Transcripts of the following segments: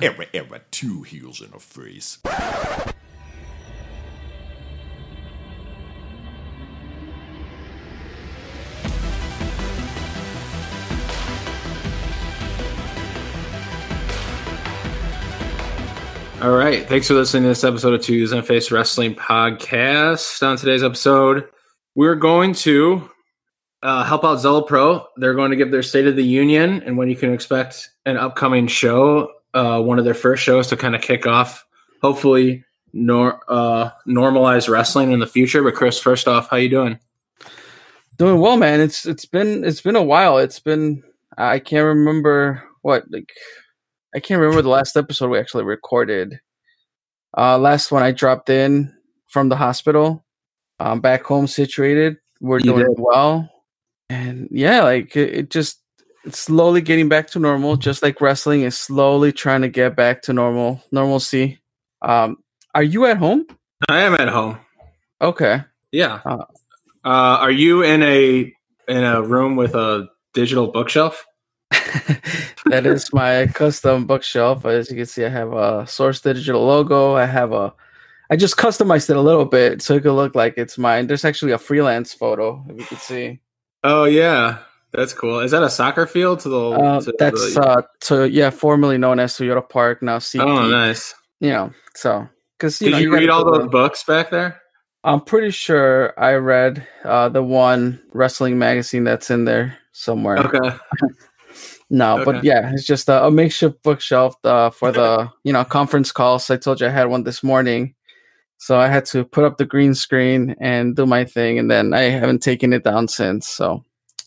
Error, error, two heels and a face. All right. Thanks for listening to this episode of and Face Wrestling Podcast. On today's episode, we're going to uh, help out Zello Pro. They're going to give their State of the Union and when you can expect an upcoming show, uh, one of their first shows to kind of kick off, hopefully, nor uh, normalize wrestling in the future. But Chris, first off, how you doing? Doing well, man. It's it's been it's been a while. It's been I can't remember what like I can't remember the last episode we actually recorded. Uh, last one I dropped in from the hospital. I'm back home situated. We're You doing did. well, and yeah, like it, it just it's slowly getting back to normal. Just like wrestling is slowly trying to get back to normal normalcy. Um, are you at home? I am at home. Okay. Yeah. Uh, Uh, are you in a in a room with a digital bookshelf? that is my custom bookshelf. As you can see, I have a Source Digital logo. I have a, I just customized it a little bit so it could look like it's mine. There's actually a freelance photo, if you can see. Oh yeah, that's cool. Is that a soccer field to the? Uh, to that's the, uh, so yeah, formerly known as Toyota Park, now CP. oh nice. You know, so because you Did know, you gotta read all those the- books back there? I'm pretty sure I read uh, the one wrestling magazine that's in there somewhere. Okay. No, but yeah, it's just a, a makeshift bookshelf uh, for the you know conference calls. I told you I had one this morning, so I had to put up the green screen and do my thing, and then I haven't taken it down since. So,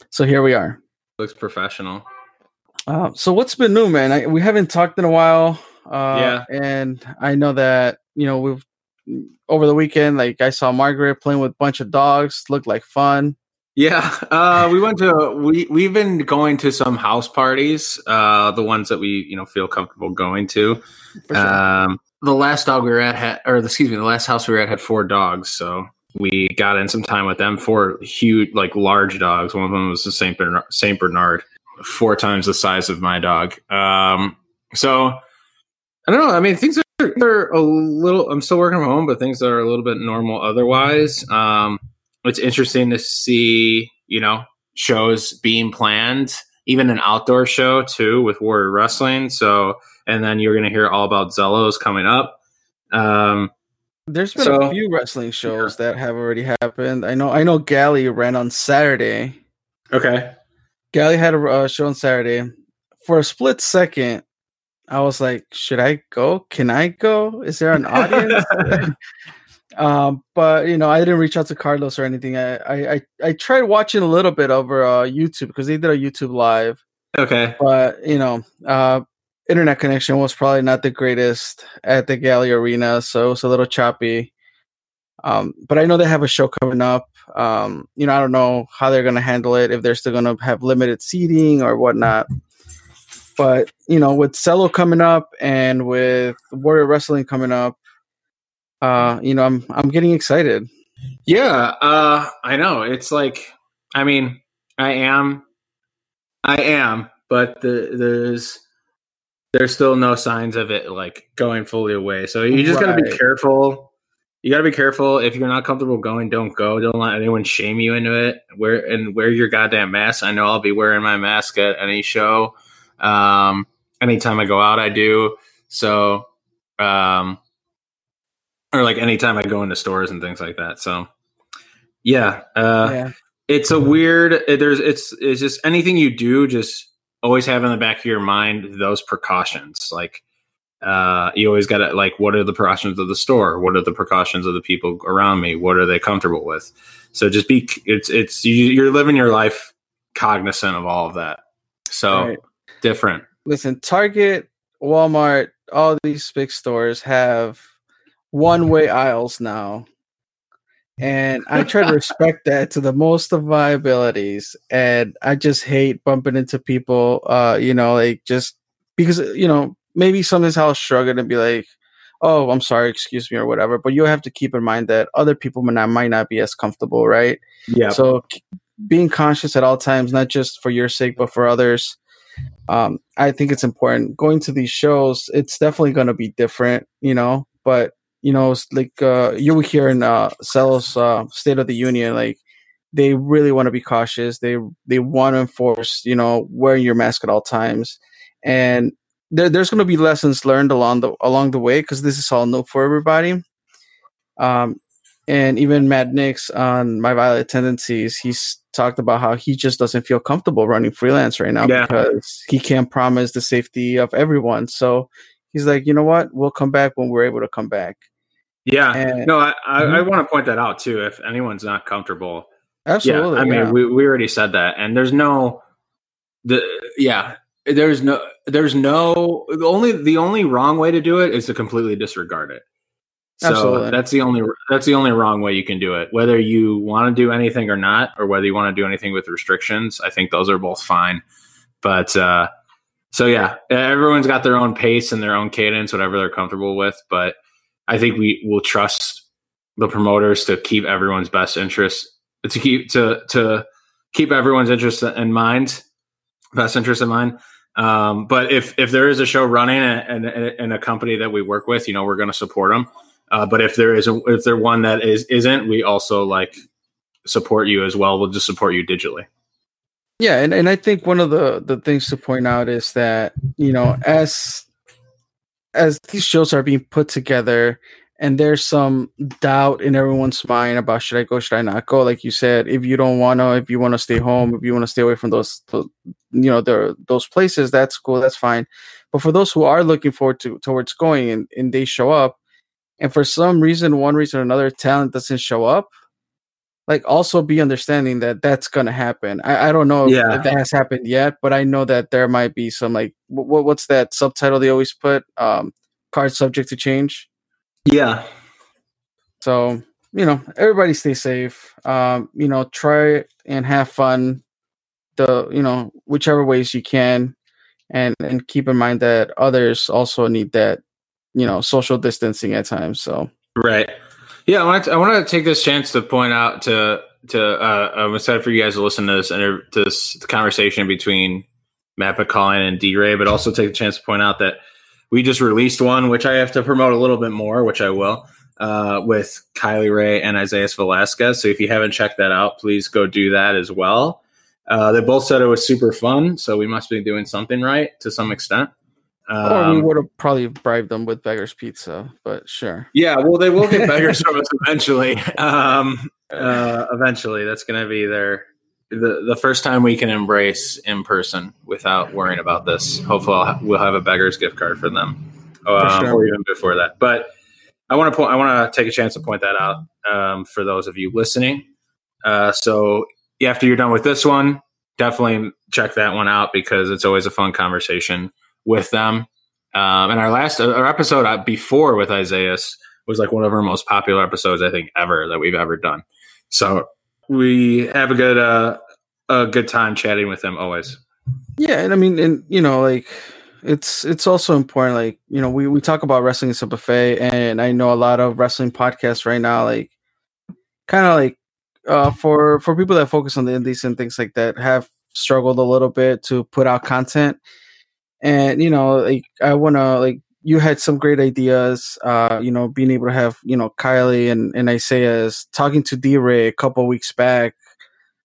so here we are. Looks professional. Uh, so what's been new, man? I, we haven't talked in a while. Uh, Yeah. and I know that you know we've over the weekend. Like I saw Margaret playing with a bunch of dogs. Looked like fun. Yeah, uh, we went to we we've been going to some house parties, uh, the ones that we you know feel comfortable going to. For sure. Um, the last dog we were at had, or excuse me, the last house we were at had four dogs, so we got in some time with them. Four huge, like large dogs. One of them was the Saint Bernard, Saint Bernard, four times the size of my dog. Um, so I don't know. I mean, things are they're a little. I'm still working from home, but things are a little bit normal otherwise. Um, it's interesting to see, you know, shows being planned, even an outdoor show too with Warrior Wrestling. So, and then you're going to hear all about Zellos coming up. Um, There's been so- a few wrestling shows that have already happened. I know. I know. Galli ran on Saturday. okay. Galli had a uh, show on Saturday. For a split second, I was like, "Should I go? Can I go? Is there an audience?" um, but you know, I didn't reach out to Carlos or anything. I I I, I tried watching a little bit over uh, YouTube because they did a YouTube live, Okay. but you know, uh, internet connection was probably not the greatest at the Galli Arena, so it was a little choppy. Um, but I know they have a show coming up. Um, you know, I don't know how they're going to handle it, if they're still going to have limited seating or whatnot. But you know, with Zello coming up and with Warrior Wrestling coming up, uh, you know, I'm I'm getting excited. Yeah. Uh, I know. It's like, I mean, I am, I am, but the, there's, there's still no signs of it like going fully away. So you just got to be careful. You got to be careful. If you're not comfortable going, don't go. Don't let anyone shame you into it. Wear and wear your goddamn mask. I know I'll be wearing my mask at any show. Um, anytime I go out, I do. So, um, or like anytime I go into stores and things like that. So, yeah, uh, yeah, it's a weird. it- There's it's it's just anything you do, just always have in the back of your mind those precautions. Like, uh, you always got to like, what are the precautions of the store? What are the precautions of the people around me? What are they comfortable with? So just be. It's it's you, you're living your life cognizant of all of that. So Right. different. listen, Target, Walmart, all these big stores have one way aisles now. And I try to respect that to the most of my abilities. And I just hate bumping into people, uh, you know, like just because, you know, maybe sometimes I'll shrug it and be like, oh, I'm sorry, excuse me, or whatever. But you have to keep in mind that other people might not, might not be as comfortable, right? Yeah. So being conscious at all times, not just for your sake, but for others. um, I think it's important going to these shows. It's definitely going to be different, you know. But you know, like uh, you were here in uh, Zello's uh, State of the Union, like they really want to be cautious. They they want to enforce, you know, wearing your mask at all times, and there, there's going to be lessons learned along the along the way because this is all new for everybody. Um, and even Matt Nix on My Violent Tendencies, he's talked about how he just doesn't feel comfortable running freelance right now yeah. because he can't promise the safety of everyone. So he's like, you know what? We'll come back when we're able to come back. Yeah. And, no, I, I, mm-hmm. I want to point that out too. If anyone's not comfortable, absolutely. Yeah, I mean, we, we already said that, and there's no, the yeah, there's no, there's no, the only the only wrong way to do it is to completely disregard it. So Absolutely. that's the only that's the only wrong way you can do it. Whether you want to do anything or not, or whether you want to do anything with restrictions, I think those are both fine. But uh, so yeah, everyone's got their own pace and their own cadence, whatever they're comfortable with. But I think we will trust the promoters to keep everyone's best interest to keep to to keep everyone's interest in mind, best interest in mind. Um, but if if there is a show running and, and, and a company that we work with, you know, we're going to support them uh, but if there is a, if there one that is isn't, we also like support you as well. We'll just support you digitally. Yeah, and, and I think one of the the things to point out is that you know as as these shows are being put together and there's some doubt in everyone's mind about should I go, should I not go? Like you said, if you don't want to, if you want to stay home, if you want to stay away from those, those you know, the, those places, that's cool, that's fine. But for those who are looking forward to towards going and, and they show up, and for some reason, one reason or another, talent doesn't show up, like also be understanding that that's gonna happen. I, I don't know if, yeah. if, that has happened yet, but I know that there might be some like what what's that subtitle they always put? Um, card subject to change. Yeah. So you know, everybody stay safe. Um, you know, try and have fun. The you know whichever ways you can, and and keep in mind that others also need that you know social distancing at times. So right, yeah. I want to I want to take this chance to point out to to uh, I'm excited for you guys to listen to this to this conversation between Matt McCauley and D Ray, but also take a chance to point out that we just released one, which I have to promote a little bit more, which I will. Uh, with Kylie Rae and Isaiah Velasquez. So if you haven't checked that out, please go do that as well. Uh, they both said it was super fun, so we must be doing something right to some extent. Um, or we would have probably bribed them with Beggars Pizza, but sure. Yeah, well, they will get Beggars from us eventually. Um, uh, eventually, that's going to be their the the first time we can embrace in person without worrying about this. Hopefully, I'll, we'll have a Beggars gift card for them, um, for sure. or even before that. But I want to point. I want to take a chance to point that out um, for those of you listening. Uh, so after you're done with this one, definitely check that one out because it's always a fun conversation with them. Um, and our last our episode uh, before with Isaiah was like one of our most popular episodes I think ever that we've ever done. So we have a good uh, a good time chatting with them always. Yeah, and I mean, and you know, like it's it's also important. Like you know, we we talk about wrestling as a buffet, and I know a lot of wrestling podcasts right now, like kind of like uh, for for people that focus on the indies and things like that, have struggled a little bit to put out content and you know like i want to like you had some great ideas uh you know being able to have you know kylie and, and isaiah's talking to d-ray a couple weeks back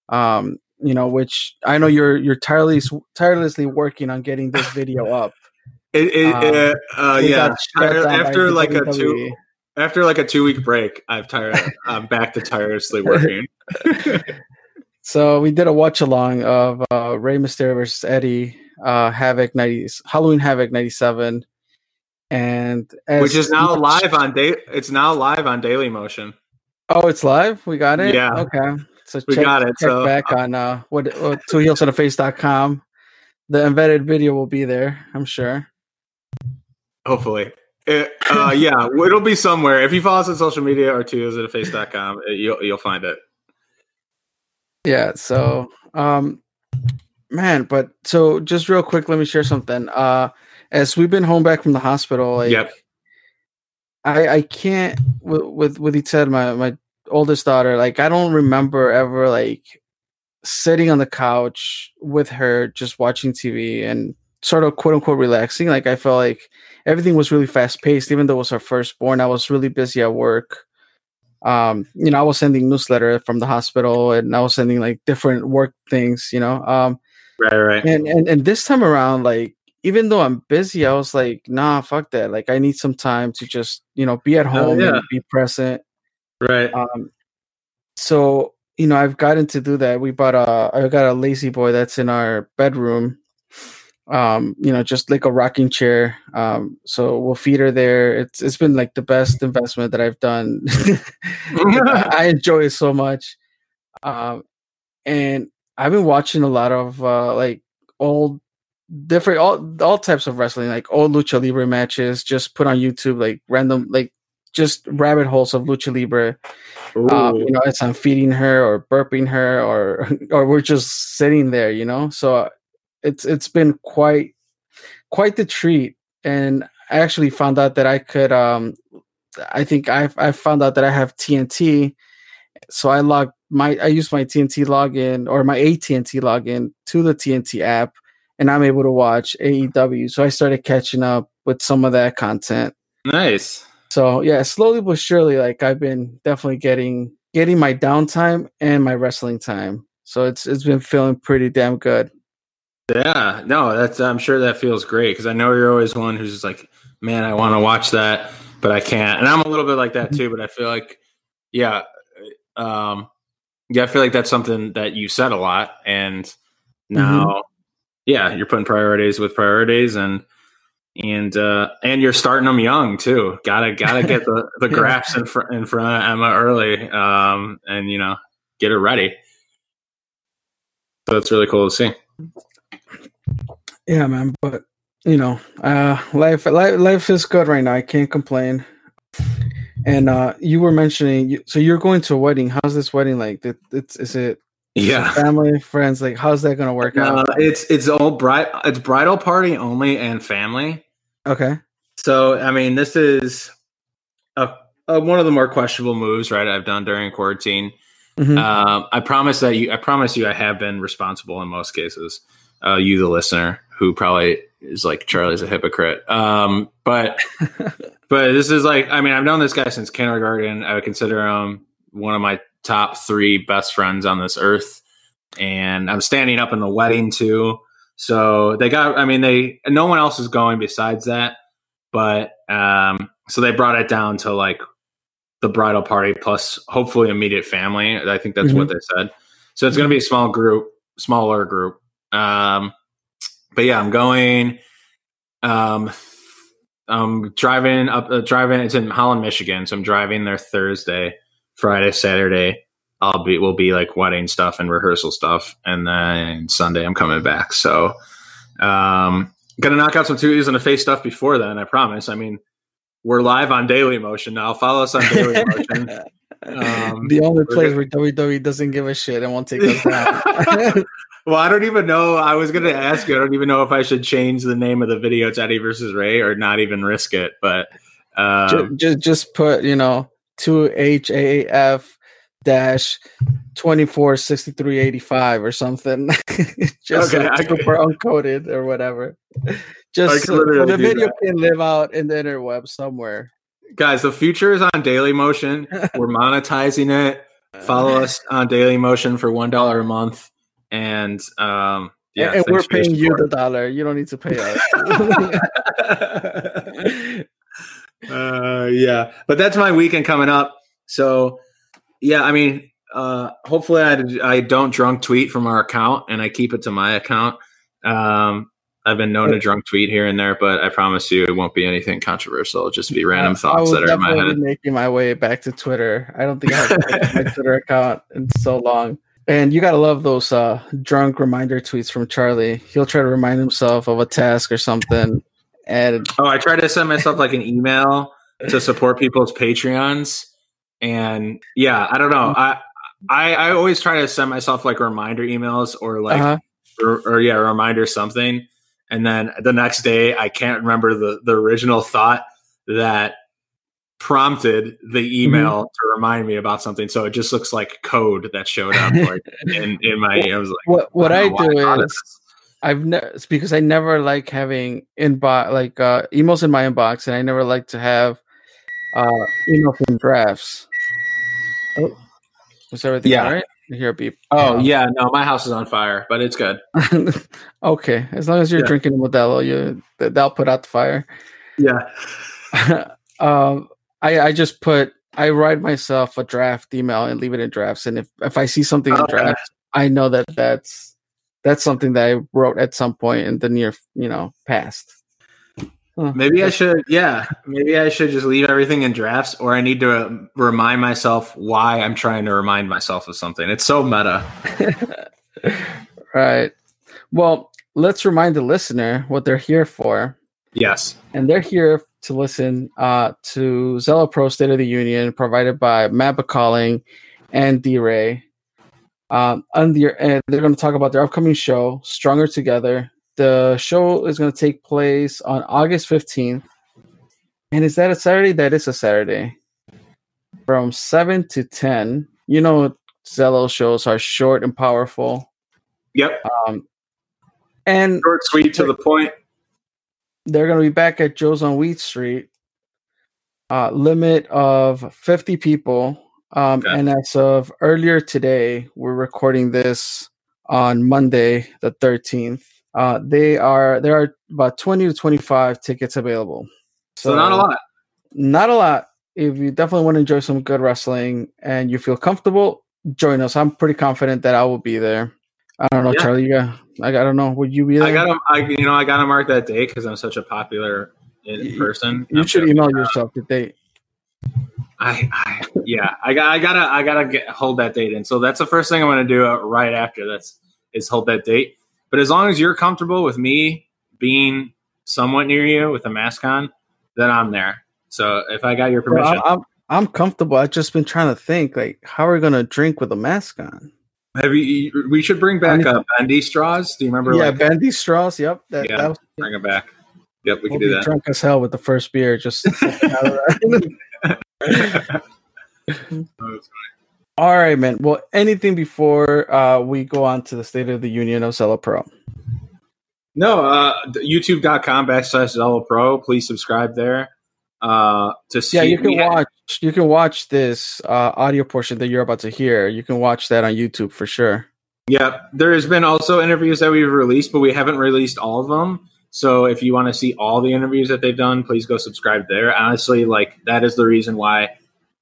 um you know which i know you're you're tirelessly tirelessly working on getting this video up. It, it, um, uh, yeah. after like a two after like a two week break i've tired i'm back to tirelessly working. So we did a watch along of uh Rey Mysterio versus eddie uh, Havoc 90, Halloween Havoc 97. And which is now live on day, it's now live on Daily Motion. Oh, it's live. We got it. Yeah. Okay. So we check, got it. Check so back on uh, what uh, two heels on the face.com. The embedded video will be there, I'm sure. Hopefully. It, uh, yeah, it'll be somewhere. If you follow us on social media or two heels at face.com, you'll you'll find it. Yeah, so um man but so just real quick let me share something uh as we've been home back from the hospital like yep. i i can't with with with he said my my oldest daughter like i don't remember ever like sitting on the couch with her, just watching TV and sort of quote unquote relaxing. Like I felt like everything was really fast paced, even though it was our firstborn. I was really busy at work. Um, you know, I was sending newsletter from the hospital and I was sending like different work things, you know. Um Right, right. and and and this time around, like even though I'm busy, I was like, nah, fuck that. Like I need some time to just, you know, be at Hell home yeah. and be present. right. Um, so you know, I've gotten to do that. We bought a, I got a La-Z-Boy that's in our bedroom. Um, you know, just like a rocking chair. Um, so we'll feed her there. It's it's been like the best investment that I've done. I I enjoy it so much. Um, and I've been watching a lot of uh like old different all all types of wrestling, like old lucha libre matches, just put on YouTube, like random like just rabbit holes of lucha libre um, you know, as I'm feeding her or burping her or or we're just sitting there, you know. So it's it's been quite quite the treat. And I actually found out that I could um I think I I found out that I have TNT. So I logged my I use my TNT login or my AT&T login to the TNT app and I'm able to watch AEW. So I started catching up with some of that content. nice. So yeah, slowly but surely, like I've been definitely getting getting my downtime and my wrestling time. So it's it's been feeling pretty damn good. Yeah, no, that's I'm sure that feels great because I know you're always one who's just like, man, I want to watch that, but I can't. And I'm a little bit like that too, but I feel like, yeah, um, yeah, I feel like that's something that you said a lot, and now, yeah, you're putting priorities with priorities, and and uh, and you're starting them young too. Gotta gotta get the the Yeah. graphs in front in front of Emma early, um, and you know, get her ready. So that's really cool to see. Yeah, man. But you know, uh, life life life is good right now. I can't complain. And uh, you were mentioning, so you're going to a wedding. How's this wedding like? It's is it Yeah. family, friends? Like, how's that gonna work Uh, out? it's it's all bride it's bridal party only and family. Okay. So I mean, this is a, a one of the more questionable moves, right? I've done during quarantine. Mhm. Um, I promise that you. I promise you, I have been responsible in most cases. Uh, you, the listener, who probably is like Charlie's a hypocrite. Um, but but this is like, I mean, I've known this guy since kindergarten. I would consider him one of my top three best friends on this earth, and I'm standing up in the wedding too. So they got. I mean, they no one else is going besides that. But um, so they brought it down to like the bridal party plus hopefully immediate family. I think that's what they said. So it's going to be a small group, smaller group. Um, but yeah, I'm going. Um, I'm driving up, uh, driving. It's in Holland, Michigan. So I'm driving there Thursday, Friday, Saturday. I'll be will be like wedding stuff and rehearsal stuff, and then Sunday I'm coming back. So, um, gonna knock out some twos and a face stuff before then. I promise. I mean, we're live on Daily Motion now. Follow us on Daily Motion. Um, the only we're place where WWE doesn't give a shit and won't take us down. well, I don't even know. I was going to ask you. I don't even know if I should change the name of the video to Eddie versus Ray or not even risk it. But um, just, just put you know two H A F dash twenty four sixty three eighty five or something. just Okay, like super uncoded or whatever. Just so the video that. can live out in the interweb somewhere. guys, the future is on Daily Motion. We're monetizing it. Follow us on Daily Motion for one dollar a month, and um, yeah, and, and we're thanks for your paying you the dollar. You don't need to pay us. uh, yeah, but that's my weekend coming up. So, yeah, I mean, uh, hopefully, I, I don't drunk tweet from our account and I keep it to my account. Um, I've been known to drunk tweet here and there, but I promise you, it won't be anything controversial. It'll just be random I thoughts that are in my head. making my way back to Twitter. I don't think I have my Twitter account in so long. And you gotta love those uh, drunk reminder tweets from Charlie. He'll try to remind himself of a task or something, and Oh, I try to send myself like an email to support people's Patreons, and yeah, I don't know. I I, I always try to send myself like reminder emails or like uh-huh. or, or yeah, reminder something, and then the next day I can't remember the the original thought that prompted the email to remind me about something. So it just looks like code that showed up like in, in my. I was like, what what I, why do is. I've never because I never like having inbox like uh, emails in my inbox, and I never like to have uh, emails in drafts. Oh, is everything Yeah. all right? I hear a beep. Oh yeah, no, my house is on fire, but it's good. okay, as long as you're Yeah. drinking Modelo, you th- that'll put out the fire. Yeah. um, I I just put I write myself a draft email and leave it in drafts, and if if I see something in Okay. drafts, I know that that's that's something that I wrote at some point in the near you know past. Huh. Maybe I should, yeah. Maybe I should just leave everything in drafts, or I need to uh, remind myself why I'm trying to remind myself of something. It's so meta. right. Well, let's remind the listener what they're here for. Yes. and they're here to listen uh, to Zello Pro State of the Union, provided by Matt Bacalling and D Ray. Um, and they're, and they're going to talk about their upcoming show, Stronger Together. The show is going to take place on August 15th. And is that a Saturday? That is a Saturday. From 7 to 10. You know, Zello shows are short and powerful. Yep. Um, and Short, sweet, to the point. They're going to be back at Joe's on Weed Street. Uh, limit of 50 people. Um, Okay. And as of earlier today, we're recording this on Monday, the 13th. Uh, they are there are about 20 to 25 tickets available. So, not a lot. Not a lot. If you definitely want to enjoy some good wrestling and you feel comfortable, join us. I'm pretty confident that I will be there. I don't know, Yeah. Charlie. You got, I I don't know. Would you be there? I gotta, I, you know, I gotta mark that date because I'm such a popular in person. you should email yourself the date. I, I, yeah, I got, I gotta, I gotta get, hold that date in. So that's the first thing I'm gonna do uh, right after this is hold that date. But as long as you're comfortable with me being somewhat near you with a mask on, then I'm there. So if I got your permission, I'm, I'm I'm comfortable. I've just been trying to think like how are we gonna drink with a mask on? Have you? We should bring back uh, bendy straws. Do you remember? yeah, like, bendy straws. Yep, that, Yeah, that was, bring it back. Yep, we we'll can do that. drunk as hell with the first beer. Just all right, man. Well, anything before uh, we go on to the State of the Union of Zello Pro? No, uh, youtube.com backslash Zello Pro. Please subscribe there. Uh, to see, Yeah, you can watch. You can watch this uh, audio portion that you're about to hear. You can watch that on YouTube for sure. Yeah, there has been also interviews that we've released, but we haven't released all of them. So if you want to see all the interviews that they've done, please go subscribe there. Honestly, like that is the reason why.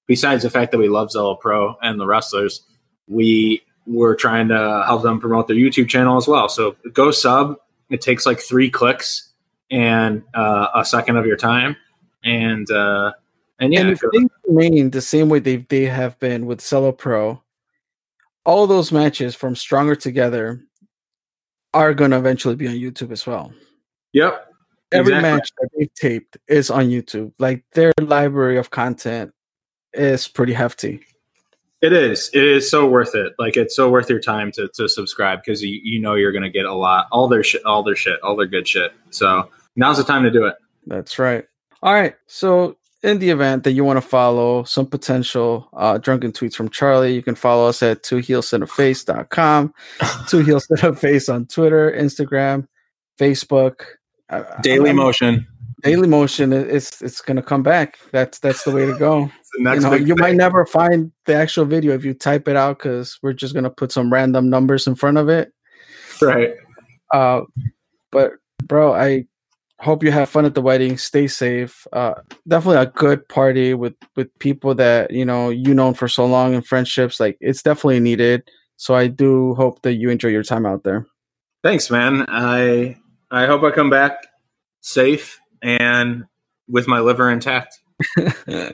Besides the fact that we love Zello Pro and the wrestlers, we were trying to help them promote their YouTube channel as well. So go sub. It takes like three clicks and uh, a second of your time, and uh, and yeah, and if things remain the same way they they have been with Zello Pro, all those matches from Stronger Together are going to eventually be on YouTube as well. yep, Every Exactly. match that they've taped is on YouTube. Like their library of content is pretty hefty. It is. It is so worth it. Like it's so worth your time to, to subscribe because you, you know you're gonna get a lot, all their shit, all their shit, all their good shit. So now's the time to do it. That's right. All right. So, in the event that you want to follow some potential uh, drunken tweets from Charlie, you can follow us at two heelsinterface.com, two heelsinterface on Twitter, Instagram, Facebook. Uh, Daily I'm- motion. Daily Motion. it- It's it's going to come back. That's that's the way to go. It's the next you know, you might never find the actual video if you type it out because we're just going to put some random numbers in front of it. right. Uh, but bro, I hope you have fun at the wedding. Stay safe. Uh, definitely a good party with with people that you know you known for so long and friendships. Like it's definitely needed. So I do hope that you enjoy your time out there. Thanks, man. I I hope I come back safe and with my liver intact. well,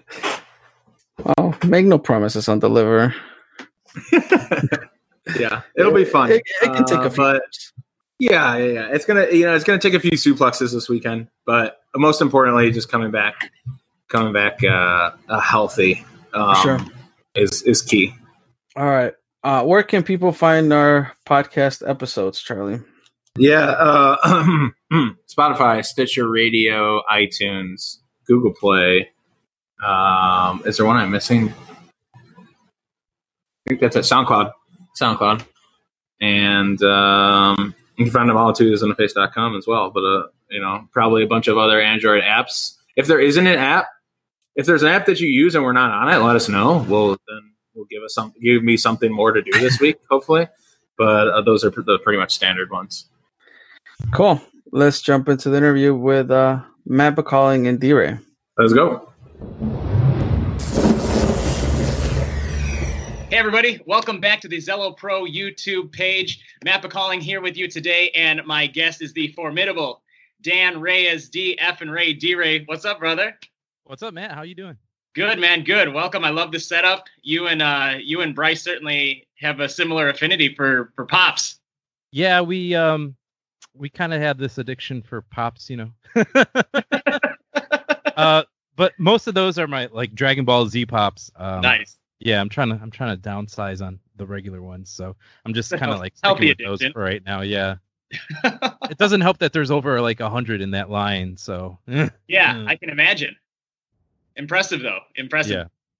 make no promises on the liver. Yeah, it'll be fun. It, it can take Uh, a few. but minutes. Yeah, yeah, yeah. It's gonna, you know, it's gonna take a few suplexes this weekend, but most importantly, just coming back, coming back uh, uh, healthy um, Sure. is is key. All right. Uh, where can people find our podcast episodes, Charlie? Yeah, uh, Spotify, Stitcher Radio, iTunes, Google Play, Um, is there one I'm missing? I think that's at SoundCloud. SoundCloud. And um, you can find them all too, zonaface.com as well. But, uh, you know, probably a bunch of other Android apps. If there isn't an app, if there's an app that you use and we're not on it, let us know. We'll then we'll give us some, give me something more to do this week, hopefully. But uh, those are the pretty much standard ones. Cool. Let's jump into the interview with uh, Matt Bacalling and D-Ray. Let's go. Hey, everybody. Welcome back to the Zello Pro YouTube page. Matt Bacalling here with you today, and my guest is the formidable Dan Reyes, D, F, and Ray, D Ray. What's up, brother? What's up, Matt? How you doing? Good, man. Good. Welcome. I love the setup. You and uh, you and Bryce certainly have a similar affinity for for pops. Yeah, we um we kind of have this addiction for pops, you know. uh, but most of those are my like Dragon Ball Z pops. Um, nice. Yeah, I'm trying to I'm trying to downsize on the regular ones, so I'm just kind of like sticking with those for right now. Yeah, it doesn't help that there's over like a hundred in that line. So yeah, Mm. I can imagine. Impressive though. Impressive.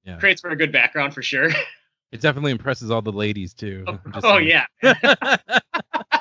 yeah, yeah, Creates for a good background for sure. it definitely impresses all the ladies too. oh, oh, yeah.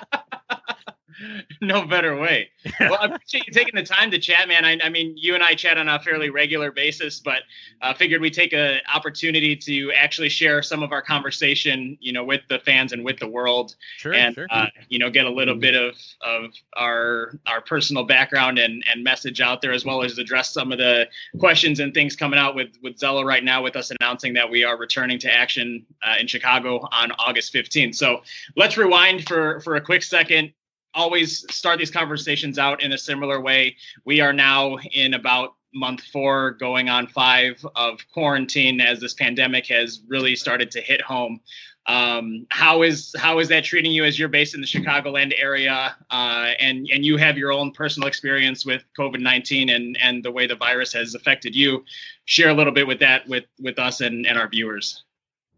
no better way. Well, I appreciate you taking the time to chat, man. I, I mean, you and I chat on a fairly regular basis, but uh, figured we'd take an opportunity to actually share some of our conversation, you know, with the fans and with the world, sure, and sure. uh, you know, get a little bit of of our our personal background and and message out there, as well as address some of the questions and things coming out with with Zello right now, with us announcing that we are returning to action uh, in Chicago on August 15th. So let's rewind for for a quick second always start these conversations out in a similar way. We are now in about month four, going on five of quarantine as this pandemic has really started to hit home. Um, how is how is that treating you as you're based in the Chicagoland area, uh, and and you have your own personal experience with COVID nineteen and and the way the virus has affected you? Share a little bit with that with with us and and our viewers.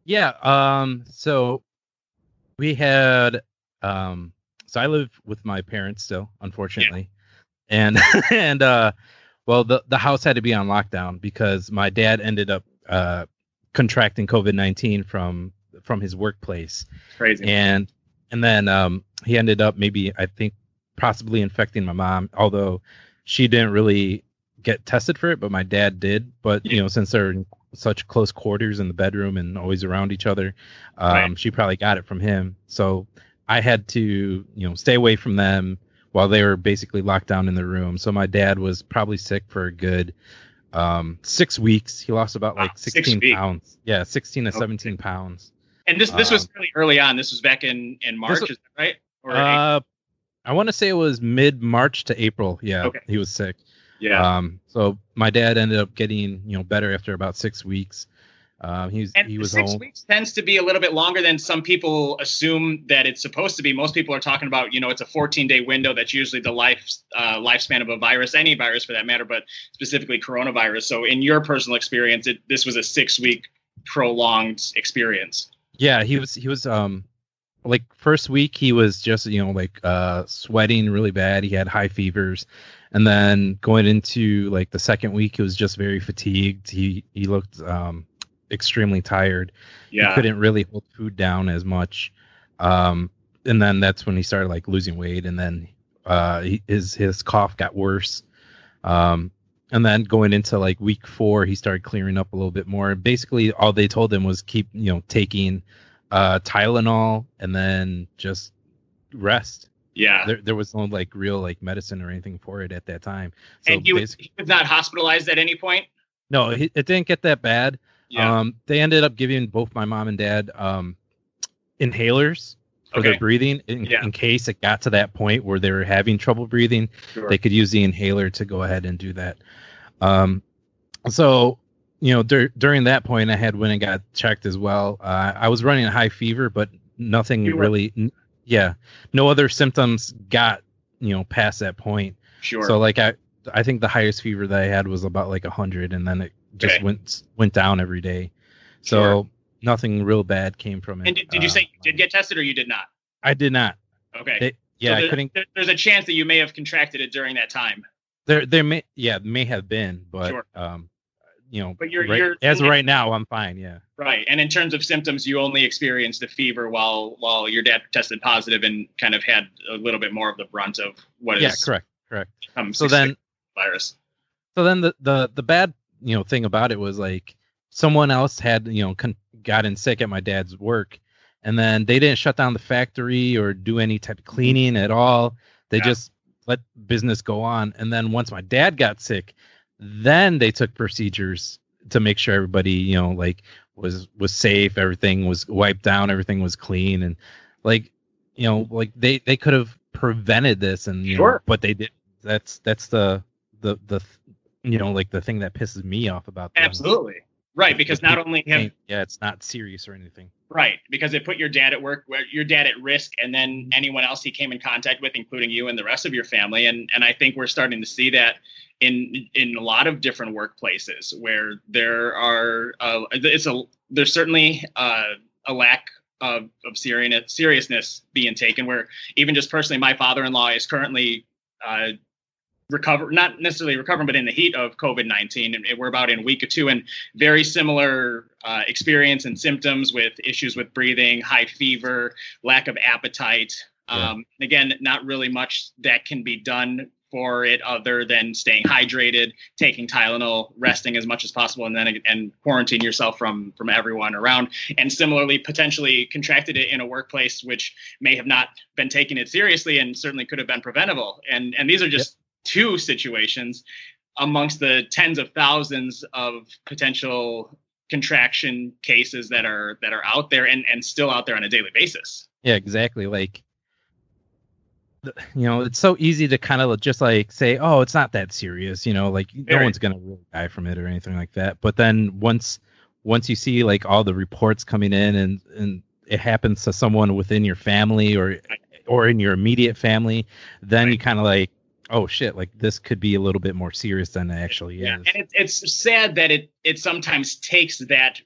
Yeah. Um. So we had. Um. So I live with my parents still, unfortunately, and and uh, well, the the house had to be on lockdown because my dad ended up uh contracting COVID nineteen from from his workplace, crazy. and and then um he ended up maybe I think possibly infecting my mom, although she didn't really get tested for it, but my dad did. But you know, since they're in such close quarters in the bedroom and always around each other, um, Right. she probably got it from him. So I had to, you know, stay away from them while they were basically locked down in the room. So my dad was probably sick for a good um six weeks. He lost about like six 16 weeks. pounds. Yeah, 16 to Okay. 17 pounds. And this this was Um, really early on. This was back in in March, was- is that right? Or Uh, I want to say it was mid March to April. Yeah, Okay. he was sick. yeah. Um, so my dad ended up getting you know better after about six weeks. Um, he was and he was six home. weeks tends to be a little bit longer than some people assume that it's supposed to be. Most people are talking about, you know, it's a 14 day window. That's usually the life uh, lifespan of a virus, any virus for that matter, but specifically coronavirus. So, in your personal experience, it, this was a six week prolonged experience. Yeah, he was he was um like first week he was just you know like uh sweating really bad. He had high fevers, and then going into like the second week he was just very fatigued. He he looked um extremely tired. he Yeah. couldn't really hold food down as much um and then that's when he started like losing weight and then uh he, his his cough got worse um and then going into like week four he started clearing up a little bit more basically all they told him was keep you know taking uh tylenol and then just rest Yeah. there, there was no like real like medicine or anything for it at that time so and he was, he was not hospitalized at any point. no it, it didn't get that bad Yeah. um, they ended up giving both my mom and dad um, inhalers for Okay. their breathing in, Yeah. in case it got to that point where they were having trouble breathing. Sure. They could use the inhaler to go ahead and do that. Um, so, you know, dur- during that point, I had went and got checked as well. Uh, I was running a high fever, but nothing You really. n- yeah, no other symptoms got you know past that point. sure. So like I, I think the highest fever that I had was about like a hundred, and then it just Okay. went went down every day. So Sure. nothing real bad came from it. and did, did you Uh, say you did get tested or you did not? I did not. Okay. They- yeah, So I couldn't. there- there's a chance that you may have contracted it during that time. There, there may, yeah, may have been, but Sure. um, you know, But you're- right- you're- as of right now, I'm fine. Yeah. Right. And in terms of symptoms, you only experienced the fever while while your dad tested positive and kind of had a little bit more of the brunt of what is Yeah. Correct. Correct. So then, virus. so then the the the bad you know thing about it was like someone else had you know con- gotten sick at my dad's work and then they didn't shut down the factory or do any type of mm-hmm. cleaning at all. They Yeah. just let business go on and then once my dad got sick then they took procedures to make sure everybody you know like was was safe everything was wiped down everything was clean and like you know like they they could have prevented this and you know but they did that's that's the the the you know like the thing that pisses me off about them. Absolutely. Right, because not only have yeah it's not serious or anything right, because it put your dad at work where your dad at risk and then anyone else he came in contact with, including you and the rest of your family. And and I think we're starting to see that in in a lot of different workplaces where there are uh, it's a there's certainly uh, a lack of, of seriousness seriousness being taken where even just personally my father-in-law is currently uh, recover not necessarily recovering but in the heat of covid-19 and we're about in week or two and very similar uh, experience and symptoms with issues with breathing high fever lack of appetite. Yeah. um, again not really much that can be done for it other than staying hydrated taking tylenol resting as much as possible and then and quarantine yourself from from everyone around. And similarly potentially contracted it in a workplace which may have not been taking it seriously and certainly could have been preventable. And and these are just two situations amongst the tens of thousands of potential contraction cases that are that are out there and and still out there on a daily basis. Yeah exactly. Like you know it's so easy to kind of just like say oh it's not that serious you know like no one's gonna really die from it or anything like that. But then once once you see like all the reports coming in and and it happens to someone within your family or or in your immediate family then you kind of like oh shit like this could be a little bit more serious than it actually yeah is. and it, it's sad that it it sometimes takes that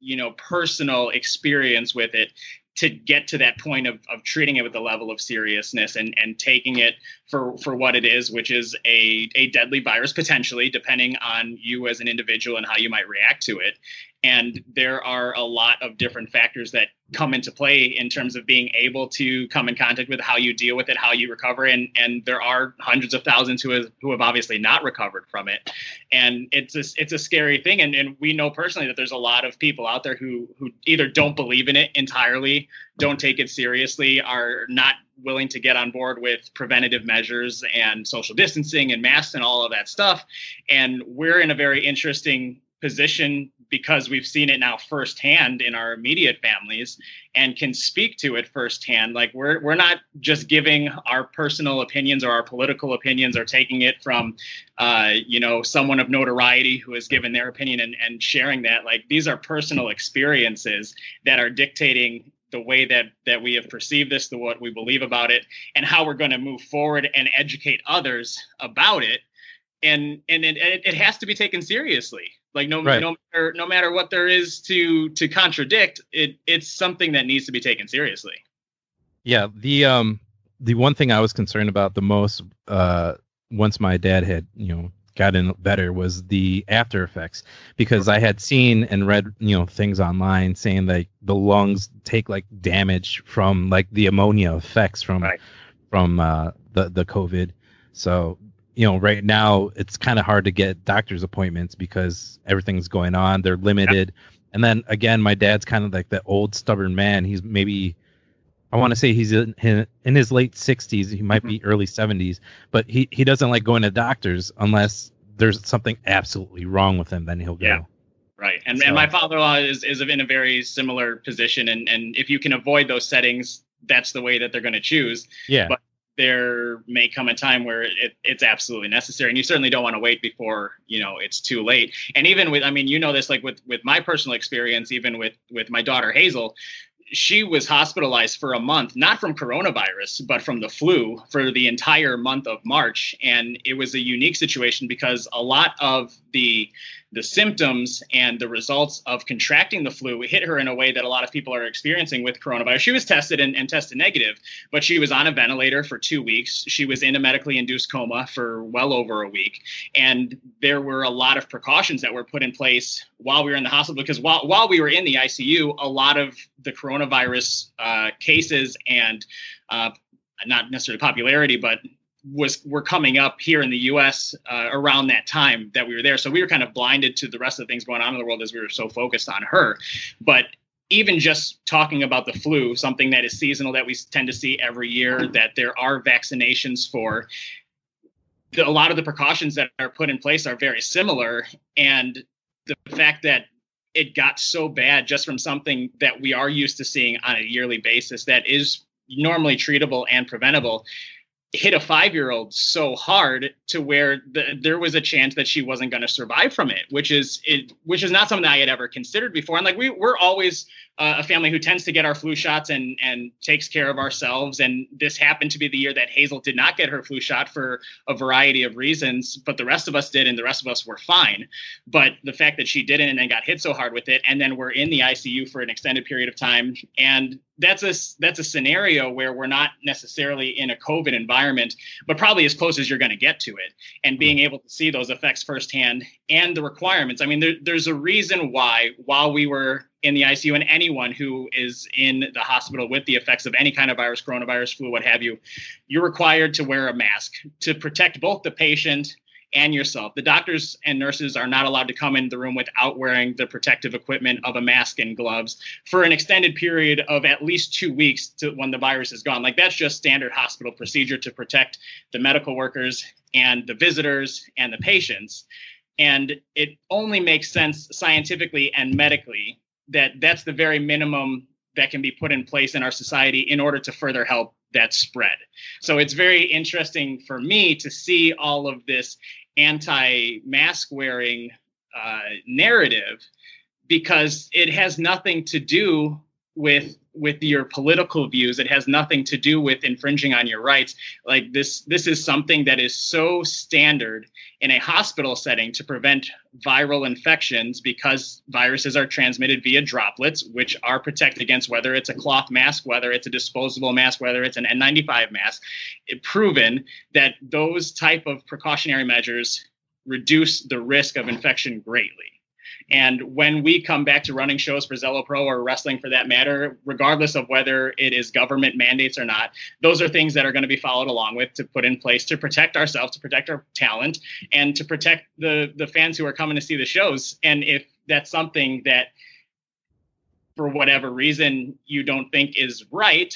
you know personal experience with it to get to that point of, of treating it with a level of seriousness and and taking it for for what it is which is a a deadly virus potentially depending on you as an individual and how you might react to it and there are a lot of different factors that come into play in terms of being able to come in contact with how you deal with it how you recover. And and there are hundreds of thousands who have who have obviously not recovered from it. And it's a, it's a scary thing. And, and we know personally that there's a lot of people out there who who either don't believe in it entirely don't take it seriously are not willing to get on board with preventative measures and social distancing and masks and all of that stuff. And we're in a very interesting position because we've seen it now firsthand in our immediate families and can speak to it firsthand. Like we're we're not just giving our personal opinions or our political opinions or taking it from uh, you know someone of notoriety who has given their opinion and, and sharing that. Like these are personal experiences that are dictating the way that that we have perceived this the what we believe about it and how we're going to move forward and educate others about it. And and it, it, it has to be taken seriously like no Right. no matter no matter what there is to to contradict it it's something that needs to be taken seriously Yeah, the um the one thing I was concerned about the most uh once my dad had, you know, gotten better was the after effects because I had seen and read, you know, things online saying like the lungs take like damage from like the pneumonia effects from Right. from uh the the COVID. So, you know, right now it's kind of hard to get doctor's appointments because everything's going on. They're limited. And then again, my dad's kind of like that old stubborn man. He's maybe I want to say he's in, in his late 60s. He might be mm-hmm. early 70s, but he he doesn't like going to doctors unless there's something absolutely wrong with him. Then he'll go. Yeah. Right. And, So- and my father-in-law is, is in a very similar position. And, and if you can avoid those settings, that's the way that they're going to choose. Yeah. But- There may come a time where it, it's absolutely necessary. And you certainly don't want to wait before, you know, it's too late. And even with, I mean, you know, this, like with, with my personal experience, even with, with my daughter, Hazel, she was hospitalized for a month, not from coronavirus, but from the flu for the entire month of March. And it was a unique situation because a lot of the the symptoms and the results of contracting the flu hit her in a way that a lot of people are experiencing with coronavirus. She was tested and, and tested negative, but she was on a ventilator for two weeks. She was in a medically induced coma for well over a week. And there were a lot of precautions that were put in place while we were in the hospital because while, while we were in the ICU, a lot of the coronavirus uh, cases and uh, not necessarily popularity, but was were coming up here in the U.S. Uh, around that time that we were there. So we were kind of blinded to the rest of the things going on in the world as we were so focused on her. But even just talking about the flu, something that is seasonal that we tend to see every year, that there are vaccinations for. A lot of the precautions that are put in place are very similar, and the fact that it got so bad just from something that we are used to seeing on a yearly basis that is normally treatable and preventable. Hit a five year old so hard to where the, there was a chance that she wasn't going to survive from it which is it which is not something i had ever considered before. And like we, we're always uh, a family who tends to get our flu shots and and takes care of ourselves. And this happened to be the year that hazel did not get her flu shot for a variety of reasons but the rest of us did and the rest of us were fine. But the fact that she didn't and then got hit so hard with it and then we're in the icu for an extended period of time. And that's a that's a scenario where we're not necessarily in a COVID environment, but probably as close as you're going to get to it, and being able to see those effects firsthand and the requirements. I mean, there, there's a reason why while we were in the ICU, and anyone who is in the hospital with the effects of any kind of virus, coronavirus, flu, what have you, you're required to wear a mask to protect both the patient and yourself. The doctors and nurses are not allowed to come in the room without wearing the protective equipment of a mask and gloves for an extended period of at least two weeks to when the virus is gone. Like that's just standard hospital procedure to protect the medical workers and the visitors and the patients. And it only makes sense scientifically and medically that that's the very minimum that can be put in place in our society in order to further help that spread. So it's very interesting for me to see all of this anti-mask wearing uh, narrative because it has nothing to do with with your political views it has nothing to do with infringing on your rights. Like this this is something that is so standard in a hospital setting to prevent viral infections because viruses are transmitted via droplets which are protected against whether it's a cloth mask whether it's a disposable mask whether it's an N95 mask. It proven that those type of precautionary measures reduce the risk of infection greatly and when we come back to running shows for Zello Pro or wrestling for that matter, regardless of whether it is government mandates or not, those are things that are going to be followed along with to put in place to protect ourselves, to protect our talent, and to protect the the fans who are coming to see the shows. And if that's something that for whatever reason you don't think is right,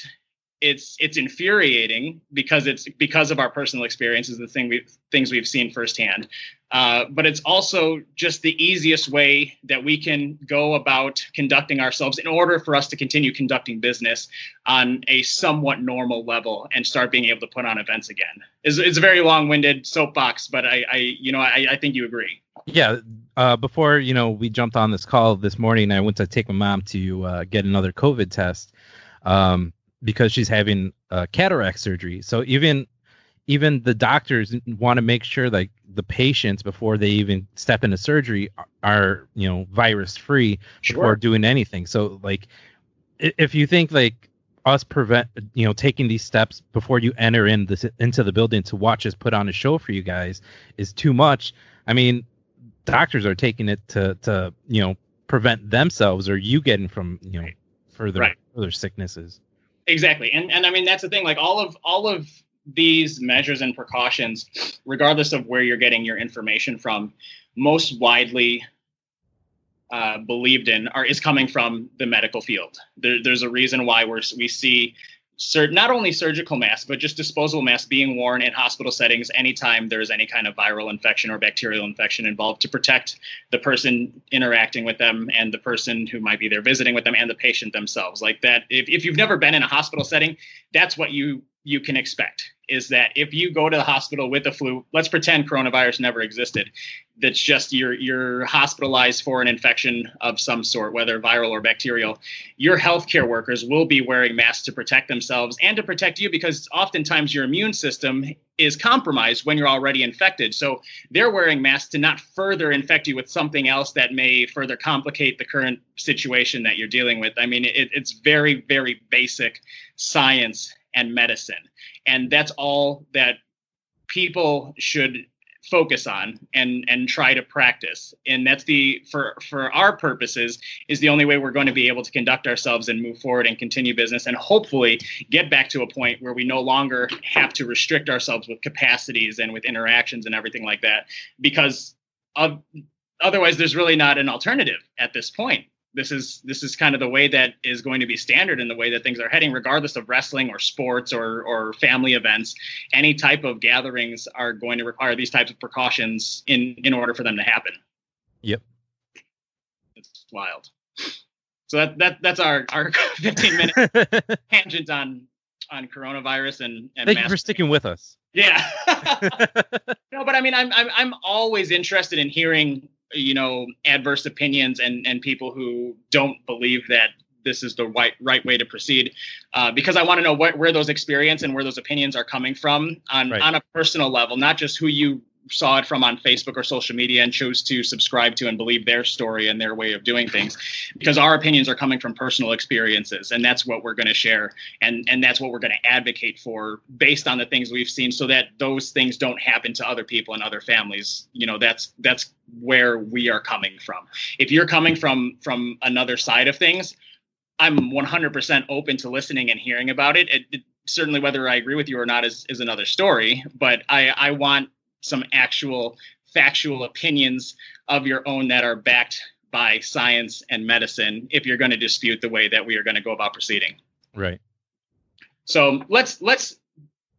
it's it's infuriating because it's because of our personal experiences, the thing we things we've seen firsthand. Uh, but it's also just the easiest way that we can go about conducting ourselves in order for us to continue conducting business on a somewhat normal level and start being able to put on events again. It's, it's a very long-winded soapbox, but I, I you know, I, I think you agree. Yeah. Uh, before you know, we jumped on this call this morning. I went to take my mom to uh, get another COVID test. Um, because she's having uh, cataract surgery. So even even the doctors want to make sure like the patients before they even step into surgery are, you know virus free sure. before doing anything. So like if you think like us prevent you know taking these steps before you enter in this into the building to watch us put on a show for you guys is too much. I mean, doctors are taking it to to you know prevent themselves or you getting from you know further right. further sicknesses. Exactly. And and I mean that's the thing like all of all of these measures and precautions regardless of where you're getting your information from most widely uh, believed in are is coming from the medical field. There, there's a reason why we're we see sur- not only surgical masks, but just disposable masks being worn in hospital settings anytime there's any kind of viral infection or bacterial infection involved to protect the person interacting with them and the person who might be there visiting with them and the patient themselves. Like that, if, if you've never been in a hospital setting, that's what you you can expect is that if you go to the hospital with the flu, let's pretend coronavirus never existed. That's just you're you're hospitalized for an infection of some sort, whether viral or bacterial. Your healthcare workers will be wearing masks to protect themselves and to protect you because oftentimes your immune system is compromised when you're already infected. So they're wearing masks to not further infect you with something else that may further complicate the current situation that you're dealing with. I mean, it, it's very, very basic science and medicine. And that's all that people should focus on and and try to practice and that's the for for our purposes is the only way we're going to be able to conduct ourselves and move forward and continue business and hopefully get back to a point where we no longer have to restrict ourselves with capacities and with interactions and everything like that because of otherwise there's really not an alternative at this point this is this is kind of the way that is going to be standard in the way that things are heading regardless of wrestling or sports or or family events. Any type of gatherings are going to require these types of precautions in in order for them to happen. Yep. it's wild. So that, that that's our our 15 minute tangent on on coronavirus and and Thank you for sticking with us. yeah. No but i mean I'm, I'm i'm always interested in hearing you know adverse opinions and and people who don't believe that this is the right right way to proceed uh, because i want to know what where those experience and where those opinions are coming from on Right. on a personal level not just who you saw it from on facebook or social media and chose to subscribe to and believe their story and their way of doing things. Because our opinions are coming from personal experiences and that's what we're going to share and and that's what we're going to advocate for based on the things we've seen so that those things don't happen to other people and other families. You know that's that's where we are coming from. If you're coming from from another side of things i'm 100% open to listening and hearing about it, it, it certainly whether i agree with you or not is is another story but i i want some actual factual opinions of your own that are backed by science and medicine if you're going to dispute the way that we are going to go about proceeding Right. so let's let's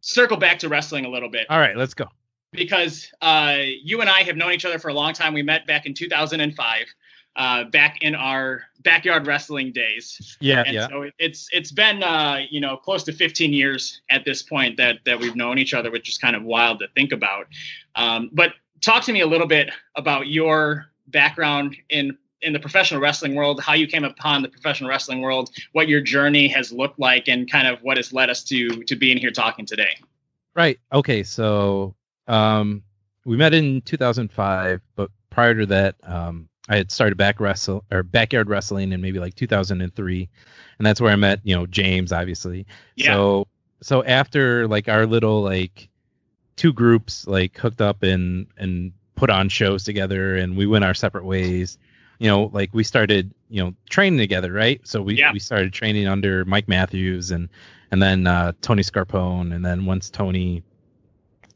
circle back to wrestling a little bit All right, let's go. because uh, you and I have known each other for a long time. We met back in 2005, uh, back in our backyard wrestling days. Yeah, And yeah. so it- it's it's been uh, you know close to 15 years at this point that that we've known each other, which is kind of wild to think about. Um, but talk to me a little bit about your background in in the professional wrestling world, how you came upon the professional wrestling world, what your journey has looked like, and kind of what has led us to to being here talking today. Right. Okay. So um, we met in 2005, but prior to that, um, I had started back wrestle or backyard wrestling in maybe like 2003, and that's where I met you know James, obviously. Yeah. So so after like our little like two groups like hooked up and and put on shows together, and we went our separate ways. You know, like we started, you know, training together, right? So we Yeah. we started training under Mike Matthews and and then uh, Tony Scarpone, and then once Tony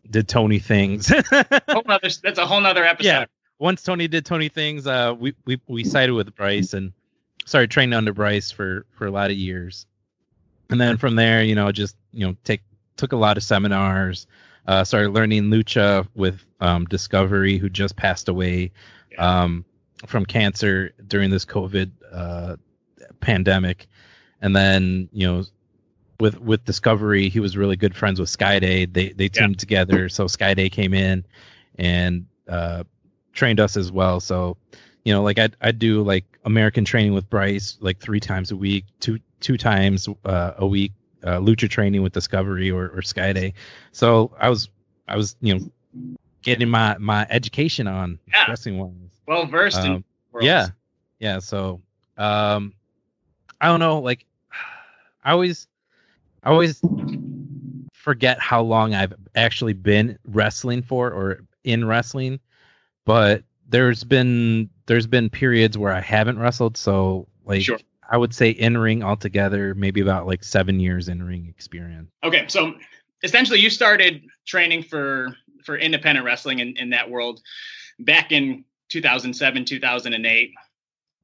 did Tony things, whole nother, that's a whole nother episode. yeah. Once Tony did Tony things, uh, we we we sided with Bryce and started training under Bryce for for a lot of years, and then from there, you know, just you know, take took a lot of seminars, uh, started learning lucha with um, Discovery, who just passed away um, from cancer during this COVID uh, pandemic, and then you know with with Discovery, he was really good friends with Skayde. They they Yeah. teamed together, so Skayde came in and uh, trained us as well. So you know, like I I do like American training with Bryce like three times a week, two two times uh, a week, uh, lucha training with Discovery or or Skayde. So I was I was you know getting my my education on Yeah. wrestling wise. Well versed in Um, yeah yeah so um i don't know like i always i always forget how long i've actually been wrestling for or in wrestling but there's been there's been periods where i haven't wrestled so like Sure. i would say in ring altogether maybe about like seven years in ring experience Okay, so essentially, you started training for for independent wrestling in, in that world back in 2007, 2008.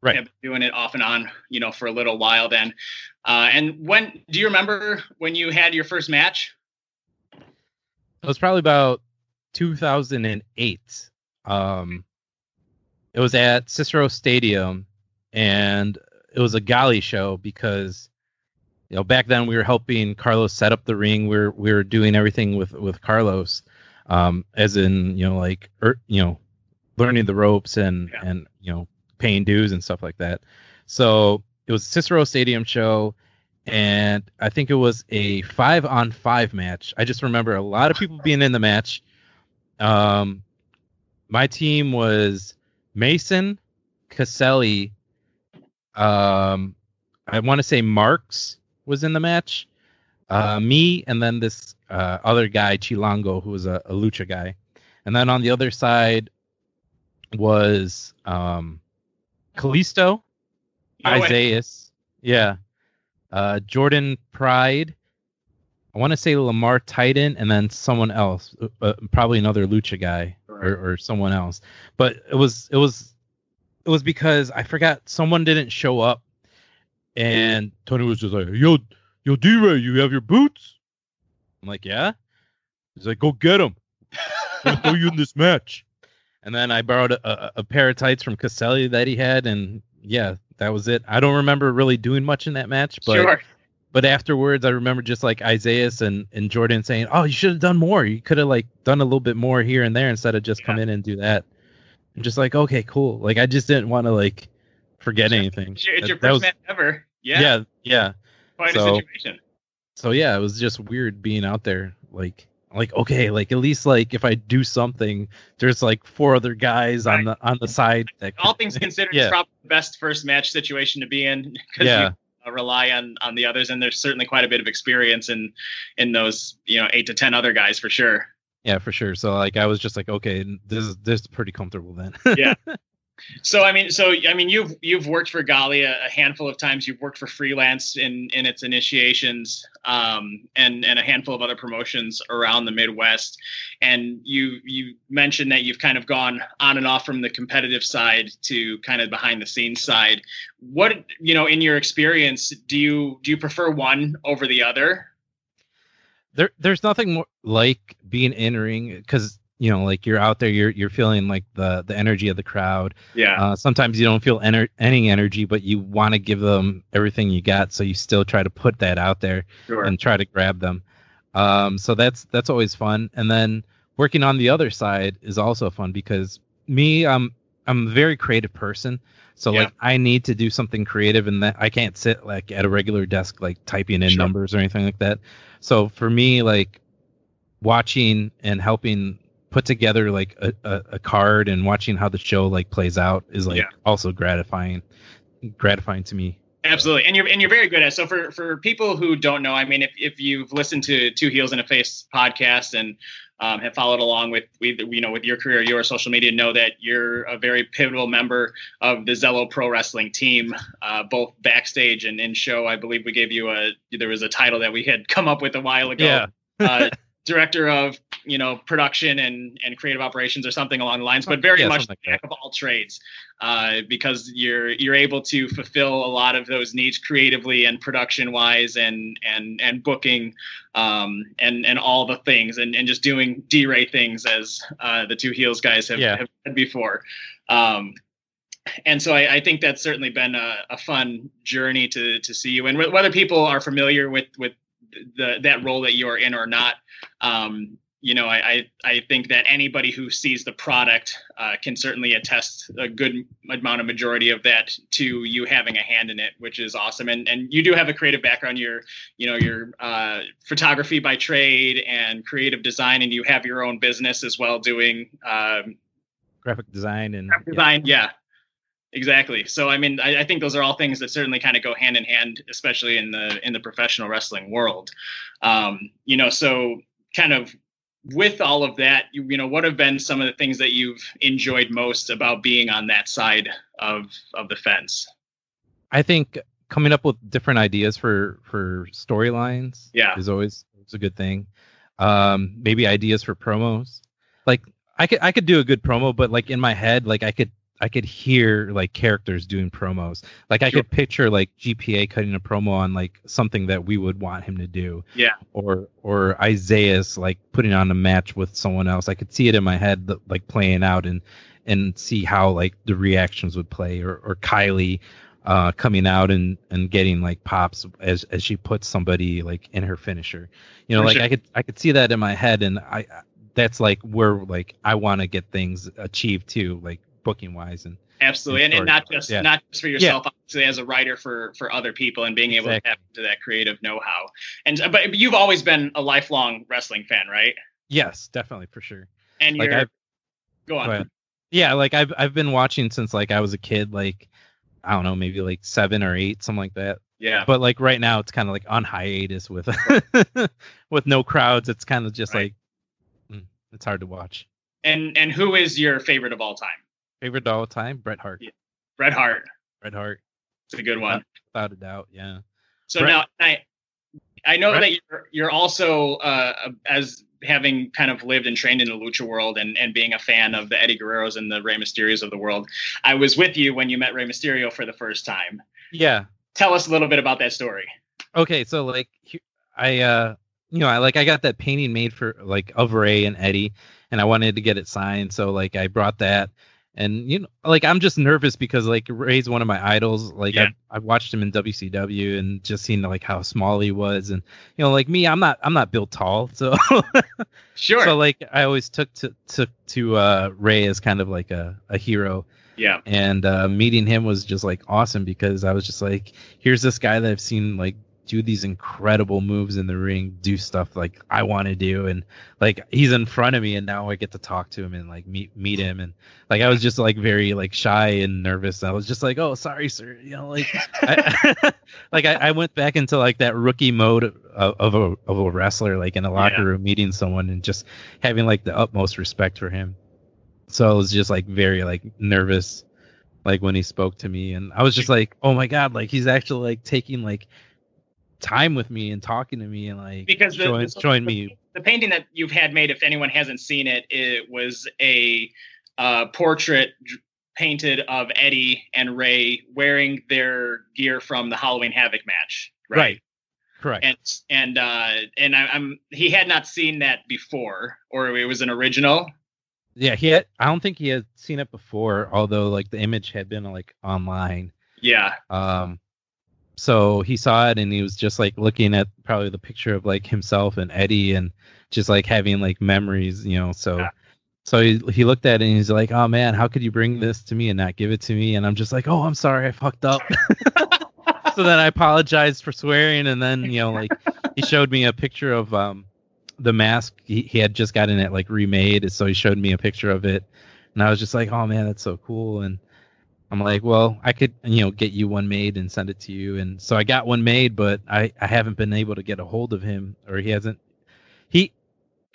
Right. Been doing it off and on, you know, for a little while then. Uh, and when do you remember when you had your first match? it was probably about 2008 um it was at cicero stadium and it was a galli show because you know, back then we were helping Carlos set up the ring. We are we were doing everything with with Carlos, um, as in you know like er, you know, learning the ropes and Yeah. and you know paying dues and stuff like that. So it was Cicero Stadium show, and I think it was a five on five match. I just remember a lot of people being in the match. Um, my team was Mason, Caselli, um, I want to say Marks was in the match, uh, me, and then this uh, other guy Chilango, who was a, a lucha guy, and then on the other side was um, Kalisto, No. Isaias, yeah, uh, Jordan Pride. I want to say Lamar Titan, and then someone else, uh, uh, probably another lucha guy or, or someone else. But it was it was it was because I forgot someone didn't show up, and Tony was just like, "Yo, yo, D-Ray, you have your boots?" I'm like, "Yeah." He's like, "Go get them. Throw you in this match." And then I borrowed a, a, a pair of tights from Caselli that he had, and yeah, that was it. I don't remember really doing much in that match, but sure. But afterwards i remember just like isaias and, and jordan saying oh you should have done more you could have like done a little bit more here and there instead of just come in and do that i'm just like okay cool like i just didn't want to like forget anything It's your, it's That- your first was- match ever. Yeah. yeah yeah Quite so- a situation. so yeah it was just weird being out there like like okay like at least like if i do something there's like four other guys on the on the side that All could- things considered, Yeah. it's probably the best first match situation to be in yeah you Uh, rely on on the others, and there's certainly quite a bit of experience in in those you know eight to ten other guys for sure. yeah for sure so like i was just like okay this is this is pretty comfortable then Yeah. So I mean, so I mean, you've you've worked for Galli a, a handful of times. You've worked for freelance in in its initiations, um, and and a handful of other promotions around the Midwest. And you you mentioned that you've kind of gone on and off from the competitive side to kind of behind the scenes side. What you know, in your experience, do you do you prefer one over the other? there there's nothing more like being in ring because you know like you're out there you're you're feeling like the the energy of the crowd Yeah. uh, sometimes you don't feel ener- any energy but you want to give them everything you got so you still try to put that out there sure. and try to grab them um so that's that's always fun and then working on the other side is also fun because me i'm i'm a very creative person so Yeah. like i need to do something creative and that i can't sit like at a regular desk like typing in Sure. numbers or anything like that so for me like watching and helping put together like a, a, a card and watching how the show like plays out is like Yeah. also gratifying gratifying to me Absolutely, and you're and you're very good at. It. So for for people who don't know, I mean, if if you've listened to Two Heels and a Face podcast and um, have followed along with with you know with your career, your social media, know that you're a very pivotal member of the Zello Pro Wrestling team, uh, both backstage and in show. I believe we gave you a there was a title that we had come up with a while ago. Yeah. uh, director of you know production and and creative operations or something along the lines, but very Yeah, much like jack of all trades uh, because you're you're able to fulfill a lot of those needs creatively and production wise and and and booking um, and and all the things and, and just doing D-Ray things as uh, the two heels guys have, Yeah. have said before. Um, and so I, I think that's certainly been a, a fun journey to to see you and whether people are familiar with with the that role that you're in or not. Um, you know, I, I I think that anybody who sees the product uh, can certainly attest a good amount of majority of that to you having a hand in it, which is awesome. And and you do have a creative background. You're you know you're uh, photography by trade and creative design, and you have your own business as well doing um, graphic design and graphic design. Yeah, exactly. So I mean, I, I think those are all things that certainly kind of go hand in hand, especially in the in the professional wrestling world. Um, you know, so kind of with all of that, you, you know, what have been some of the things that you've enjoyed most about being on that side of of the fence? I think coming up with different ideas for for storylines Yeah. is always is a good thing. Um, maybe ideas for promos. Like I could I could do a good promo, but like in my head, like I could I could hear like characters doing promos. Like I Sure. could picture like GPA cutting a promo on like something that we would want him to do. Yeah. Or or Isaias like putting on a match with someone else. I could see it in my head like playing out and and see how like the reactions would play or or Kylie uh, coming out and and getting like pops as as she puts somebody like in her finisher. You know, For like sure. I could I could see that in my head, and I that's like where like I want to get things achieved too, like booking wise and Absolutely, and, and not just Yeah. not just for yourself, obviously as a writer for for other people and being able to Exactly. tap into that creative know-how. And but you've always been a lifelong wrestling fan, right? yes, definitely for sure. And Like you're I've go on. Go. Yeah, like I've I've been watching since like I was a kid, like I don't know, maybe like seven or eight, something like that. Yeah, But like right now, it's kind of like on hiatus with with no crowds. It's kind of just Right. like mm, it's hard to watch. and and who is your favorite of all time? Favorite all time, Bret Hart. Yeah. Bret Hart. Bret Hart, It's a good one. without a doubt. Yeah. So Bret- now I I know Bret- that you're you're also uh, as having kind of lived and trained in the lucha world and, and being a fan of the Eddie Guerreros and the Rey Mysterios of the world. I was with you when you met Rey Mysterio for the first time. Yeah. Tell us a little bit about that story. Okay, so like I uh you know, I like I got that painting made for like of Rey and Eddie and I wanted to get it signed, so like I brought that and you know like I'm just nervous because like Rey's one of my idols. Like Yeah. I've, I've watched him in WCW and just seen like how small he was and you know like me I'm not I'm not built tall so Sure. so like I always took to took to uh Rey as kind of like a, a hero yeah. and uh, meeting him was just like awesome because I was just like, here's this guy that I've seen like do these incredible moves in the ring, do stuff like I want to do, and like he's in front of me, and now I get to talk to him and like meet meet him, and like I was just like very like shy and nervous. I was just like, oh, sorry, sir, you know, like, I, like I, I went back into like that rookie mode of, of a of a wrestler, like in a locker Yeah. room meeting someone and just having like the utmost respect for him so I was just like very like nervous like when he spoke to me and I was just like oh my god like he's actually like taking like time with me and talking to me and like Because the, showing, the- showing me the painting that you've had made, if anyone hasn't seen it, it was a uh, portrait painted of Eddie and Rey wearing their gear from the Halloween Havoc match. Right. right correct And and uh, and I, I'm he had not seen that before, or it was an original. yeah he had I don't think he had seen it before although like the image had been like online Yeah. um so he saw it and he was just like looking at probably the picture of like himself and Eddie and just like having like memories, you know. So Yeah. so he he looked at it and he's like, "Oh man, how could you bring this to me and not give it to me?" And I'm just like, "Oh, I'm sorry, I fucked up." so then I apologized for swearing and then, you know, like he showed me a picture of um the mask he, he had just gotten it like remade, so he showed me a picture of it and I was just like, "Oh man, that's so cool." And I'm like, well, I could, you know, get you one made and send it to you. And so I got one made, but I, I haven't been able to get a hold of him or he hasn't. He,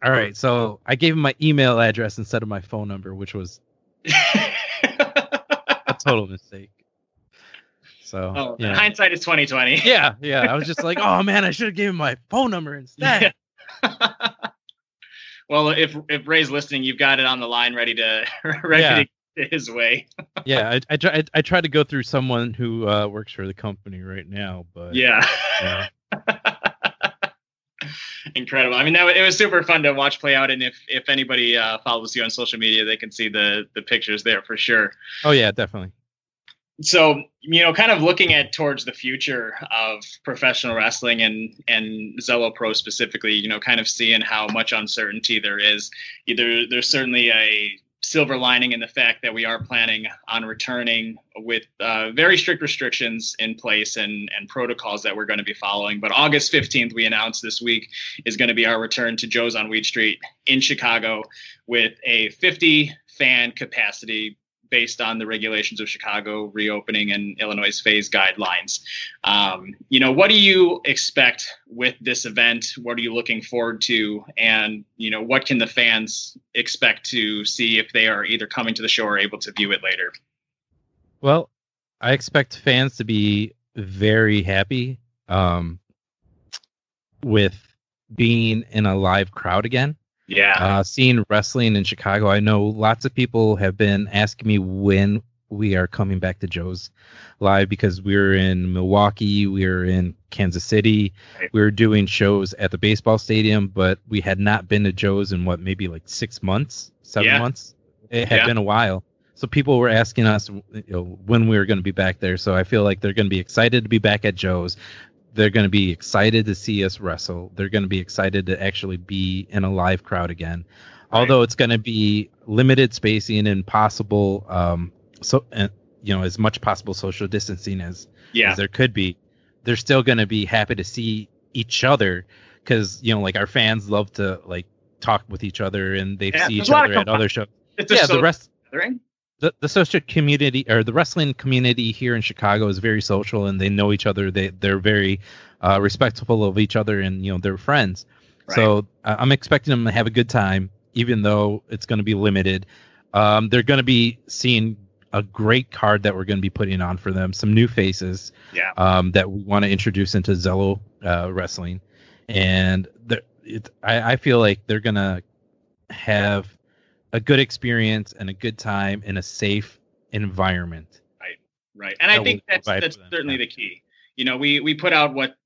all right. So I gave him my email address instead of my phone number, which was a total mistake. So, oh, yeah. hindsight is twenty twenty. yeah, yeah. I was just like, oh man, I should have given him my phone number instead. well, if if Rey's listening, you've got it on the line, ready to ready Yeah. to his way. Yeah, I, I, try, I try to go through someone who uh, works for the company right now, but Yeah. yeah. Incredible. I mean, that it was super fun to watch play out, and if if anybody uh, follows you on social media, they can see the the pictures there for sure. Oh yeah, definitely. So you know, kind of looking at towards the future of professional wrestling and and Zello Pro specifically, you know, kind of seeing how much uncertainty there is. Either there's certainly a silver lining in the fact that we are planning on returning with uh, very strict restrictions in place and and protocols that we're going to be following. But August 15th, we announced this week is going to be our return to Joe's on Weed Street in Chicago with a 50 fan capacity based on the regulations of Chicago reopening and Illinois phase guidelines. Um, you know, what do you expect with this event? What are you looking forward to? And, you know, what can the fans expect to see if they are either coming to the show or able to view it later? Well, I expect fans to be very happy um, with being in a live crowd again. Yeah. Uh, seeing wrestling in Chicago, I know lots of people have been asking me when we are coming back to Joe's live because we're in Milwaukee, we're in Kansas City, Right. we were doing shows at the baseball stadium, but we had not been to Joe's in what maybe like six months, seven Yeah. months. It had Yeah. been a while. so people were asking us you know, when we were going to be back there. So I feel like they're going to be excited to be back at Joe's. They're going to be excited to see us wrestle. They're going to be excited to actually be in a live crowd again. Right. Although it's going to be limited spacing and possible, um, so uh, you know, as much possible social distancing as Yeah. as there could be, they're still going to be happy to see each other because you know, like our fans love to like talk with each other and they Yeah, see each a lot of other at other shows. It's Yeah, the rest gathering. The, the social community or the wrestling community here in Chicago is very social and they know each other. They they're very uh, respectful of each other and you know they're friends. So uh, I'm expecting them to have a good time, even though it's going to be limited. Um, they're going to be seeing a great card that we're going to be putting on for them. Some new faces Yeah. um, that we want to introduce into Zello uh, wrestling, and the, it, I, I feel like they're going to have a good experience and a good time in a safe environment. Right. right, And I think that's that's certainly the key. You know, we we put out what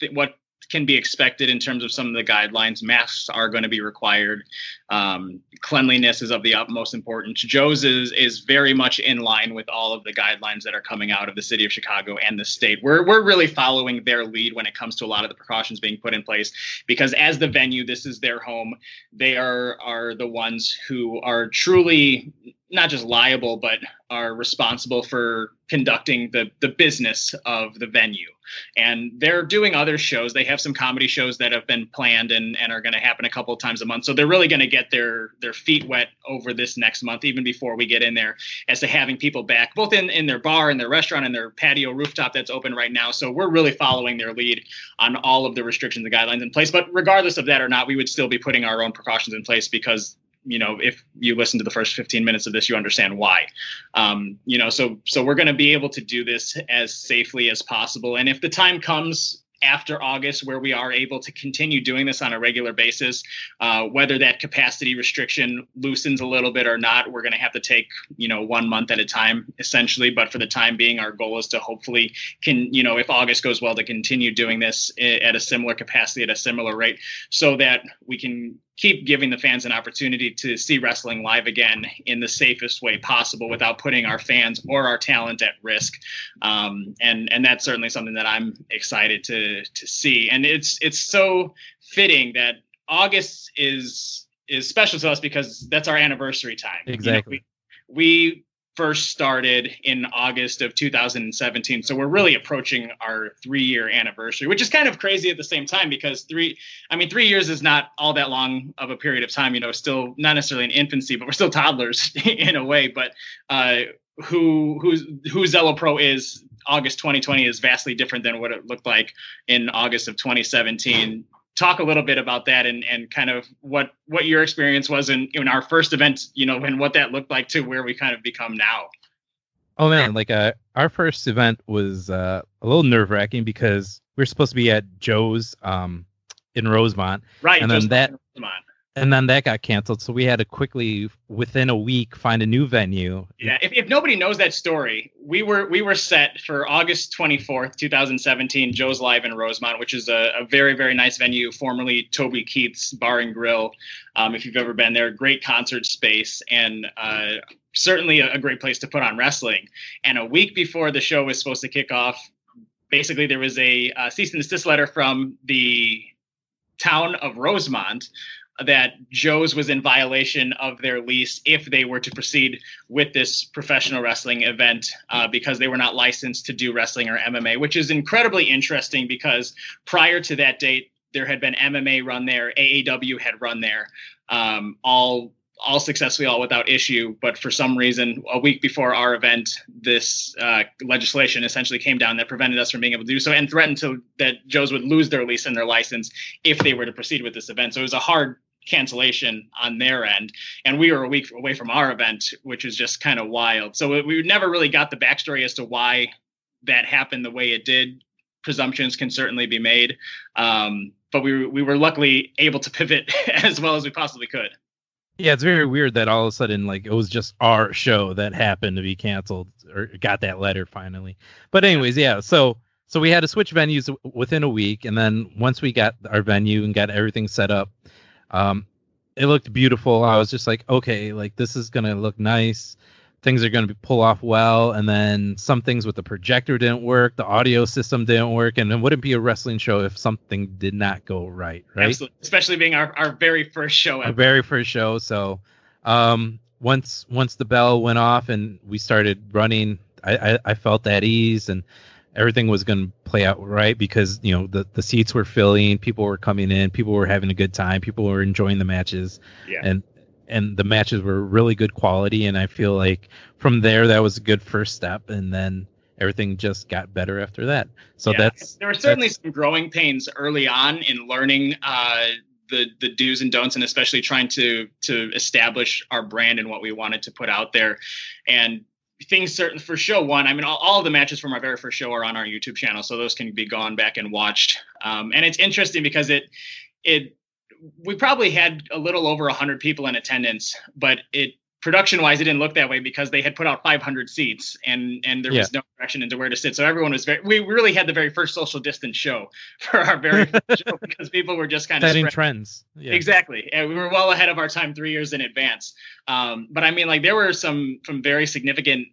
th- what can be expected in terms of some of the guidelines. Masks are going to be required. Um, cleanliness is of the utmost importance. Joe's is is very much in line with all of the guidelines that are coming out of the city of Chicago and the state. We're we're really following their lead when it comes to a lot of the precautions being put in place because as the venue, this is their home. They are are the ones who are truly not just liable but are responsible for conducting the the business of the venue. And they're doing other shows. They have some comedy shows that have been planned and and are going to happen a couple of times a month. So they're really going to get their their feet wet over this next month even before we get in there as to having people back both in in their bar and their restaurant and their patio rooftop that's open right now. So we're really following their lead on all of the restrictions and guidelines in place. But regardless of that or not we would still be putting our own precautions in place because you know if you listen to the first 15 minutes of this you understand why. Um, you know so so we're going to be able to do this as safely as possible. And if the time comes after august where we are able to continue doing this on a regular basis uh, whether that capacity restriction loosens a little bit or not we're going to have to take you know one month at a time essentially. But for the time being our goal is to hopefully can you know if august goes well to continue doing this at a similar capacity at a similar rate so that we can keep giving the fans an opportunity to see wrestling live again in the safest way possible without putting our fans or our talent at risk. Um, and and that's certainly something that I'm excited to to see. And it's it's so fitting that August is is special to us because that's our anniversary time. You know, Exactly. we, we first started in August of 2017. So we're really approaching our three year anniversary, which is kind of crazy at the same time because three, I mean, three years is not all that long of a period of time, you know, still not necessarily in infancy, but we're still toddlers in a way. But uh, who who's who Zello Pro is August 2020 is vastly different than what it looked like in August of 2017. Talk a little bit about that and, and kind of what what your experience was in, in our first event, you know, and what that looked like to where we kind of become now. Oh man, like uh, our first event was uh, a little nerve wracking because we were supposed to be at Joe's um, in Rosemont, Right. And then that- come on. And then that got canceled. So we had to quickly, within a week, find a new venue. Yeah, if, if nobody knows that story, we were we were set for August 24th, 2017, Joe's Live in Rosemont, which is a, a very, very nice venue, formerly Toby Keith's Bar and Grill. Um, if you've ever been there, great concert space and uh, certainly a, a great place to put on wrestling. And a week before the show was supposed to kick off, basically there was a uh, cease and desist letter from the town of Rosemont that Joe's was in violation of their lease if they were to proceed with this professional wrestling event uh, because they were not licensed to do wrestling or MMA, which is incredibly interesting because prior to that date, there had been MMA run there, AAW had run there, um, all all successfully, all without issue. But for some reason, a week before our event, this uh, legislation essentially came down that prevented us from being able to do so and threatened to that Joe's would lose their lease and their license if they were to proceed with this event. So it was a hard cancellation on their end and we were a week away from our event which is just kind of wild so we never really got the backstory as to why that happened the way it did presumptions can certainly be made um, but we, we were luckily able to pivot as well as we possibly could Yeah, it's very weird that all of a sudden, like, it was just our show that happened to be canceled or got that letter finally. But anyways, yeah. So so we had to switch venues within a week, and then once we got our venue and got everything set up, um, it looked beautiful. I was just like, okay, like this is gonna look nice. things are going to pull off well, and then some things with the projector didn't work, the audio system didn't work, and it wouldn't be a wrestling show if something did not go right, right? Absolutely. Especially being our, our very first show Our very first show. So, um, once once the bell went off and we started running, I I, I felt at ease and everything was going to play out right because you know the the seats were filling, people were coming in, people were having a good time, people were enjoying the matches, Yeah. and and the matches were really good quality. And I feel like from there that was a good first step, and then everything just got better after that. So Yeah. that's there were certainly some growing pains early on in learning uh, the the do's and don'ts, and especially trying to to establish our brand and what we wanted to put out there. And things certain for show one. I mean, all, all of the matches from our very first show are on our YouTube channel, so those can be gone back and watched. Um, and it's interesting because it it we probably had a little over 100 people in attendance, but it production wise it didn't look that way because they had put out 500 seats and and there was no direction into where to sit so everyone was very we really had the very first social distance show for our very first show because people were just kind of setting trends. Yeah. Exactly. And we were well ahead of our time three years in advance. Um, but I mean, like there were some some very significant,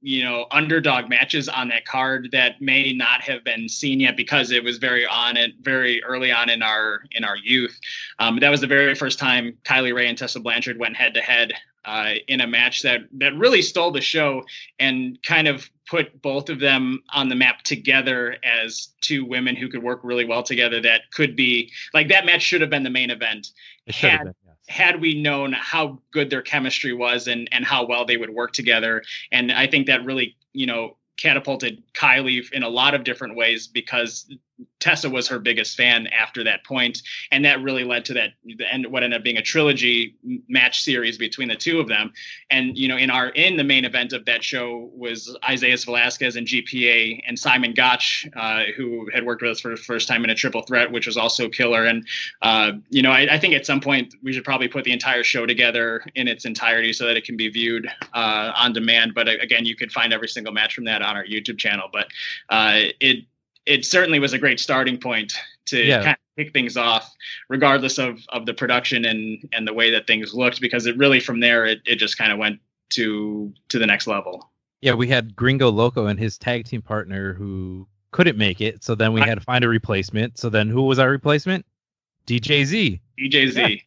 you know, underdog matches on that card that may not have been seen yet because it was very on it very early on in our in our youth. Um, that was the very first time Kylie Rae and Tessa Blanchard went head to head uh, in a match that that really stole the show and kind of put both of them on the map together as two women who could work really well together. That could be like that match should have been the main event It should have had- been. yes. had we known how good their chemistry was and and how well they would work together and i think that really you know catapulted kylie in a lot of different ways because tessa was her biggest fan after that point and that really led to that the end what ended up being a trilogy match series between the two of them and you know in our in the main event of that show was isaias velazquez and gpa and simon gotch uh, who had worked with us for the first time in a triple threat which was also killer and uh, you know, I, I think at some point we should probably put the entire show together in its entirety so that it can be viewed uh, on demand. But uh, again, you could find every single match from that on our YouTube channel. But uh, it it certainly was a great starting point to Yeah. kind of kick things off, regardless of of the production and and the way that things looked, because it really from there it, it just kind of went to to the next level. Yeah, we had Gringo Loco and his tag team partner who couldn't make it. So then we Right. had to find a replacement. So then who was our replacement? DJZ. DJZ,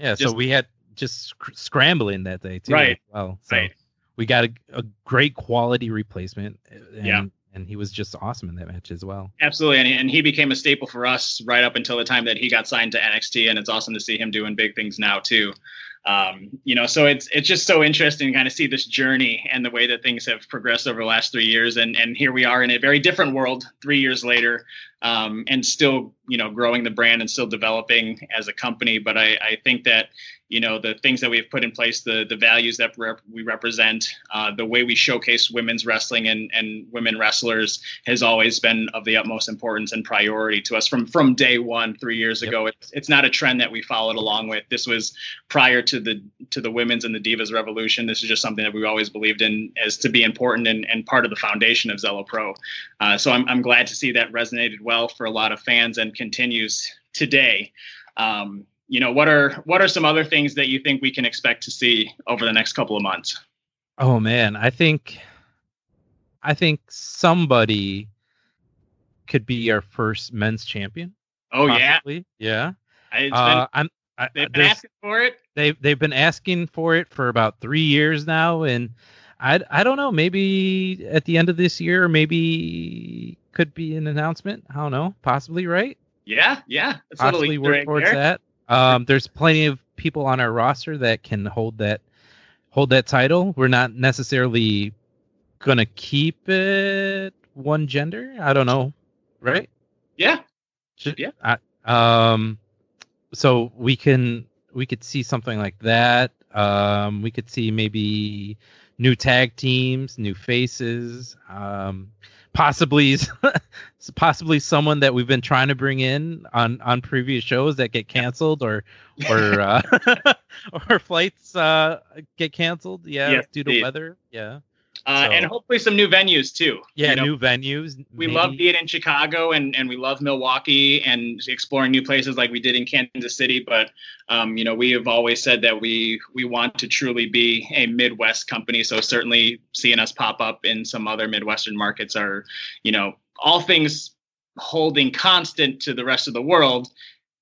Yeah, so Just- we had just sc- scrambling that day too. Right. Well, so right? we got a, a great quality replacement. And, Yeah. And he was just awesome in that match as well. Absolutely, and, and he became a staple for us right up until the time that he got signed to NXT, and it's awesome to see him doing big things now too. Um, you know, so it's it's just so interesting to kind of see this journey and the way that things have progressed over the last three years, and and here we are in a very different world three years later, um, and still you know growing the brand and still developing as a company. But I, I think that you know the things that we've put in place, the the values that rep- we represent, uh, the way we showcase women's wrestling and and women wrestlers has always been of the utmost importance and priority to us from from day one three years Yep. ago. It's it's not a trend that we followed along with. This was prior to the to the women's and the divas revolution. This is just something that we always believed in as to be important and, and part of the foundation of Zello Pro. Uh, so I'm I'm glad to see that resonated well for a lot of fans and continues today. Um, you know what are what are some other things that you think we can expect to see over the next couple of months? Oh man, I think I think somebody could be our first men's champion. Oh yeah, possibly. Yeah. it's Uh, been, I'm I, they've been asking for it. they've they've been asking for it for about three years now, and I I don't know. Maybe at the end of this year, maybe could be an announcement. I don't know. Possibly, right? Yeah, yeah. That's a little Possibly work towards there. that. Um, there's plenty of people on our roster that can hold that hold that title. We're not necessarily gonna keep it one gender. I don't know, right? Yeah, Should- Yeah. I, um, so we can we could see something like that. Um, we could see maybe new tag teams, new faces. Um, possibly possibly someone that we've been trying to bring in on on previous shows that get canceled or or uh, or flights uh, get canceled. Yeah, due to weather. Yeah. Uh, So- and hopefully some new venues too. Yeah, You know, new venues. we maybe. love being in Chicago and, and we love Milwaukee and exploring new places like we did in Kansas City. But um, you know, we have always said that we we want to truly be a Midwest company. So certainly seeing us pop up in some other Midwestern markets are, you know, all things holding constant to the rest of the world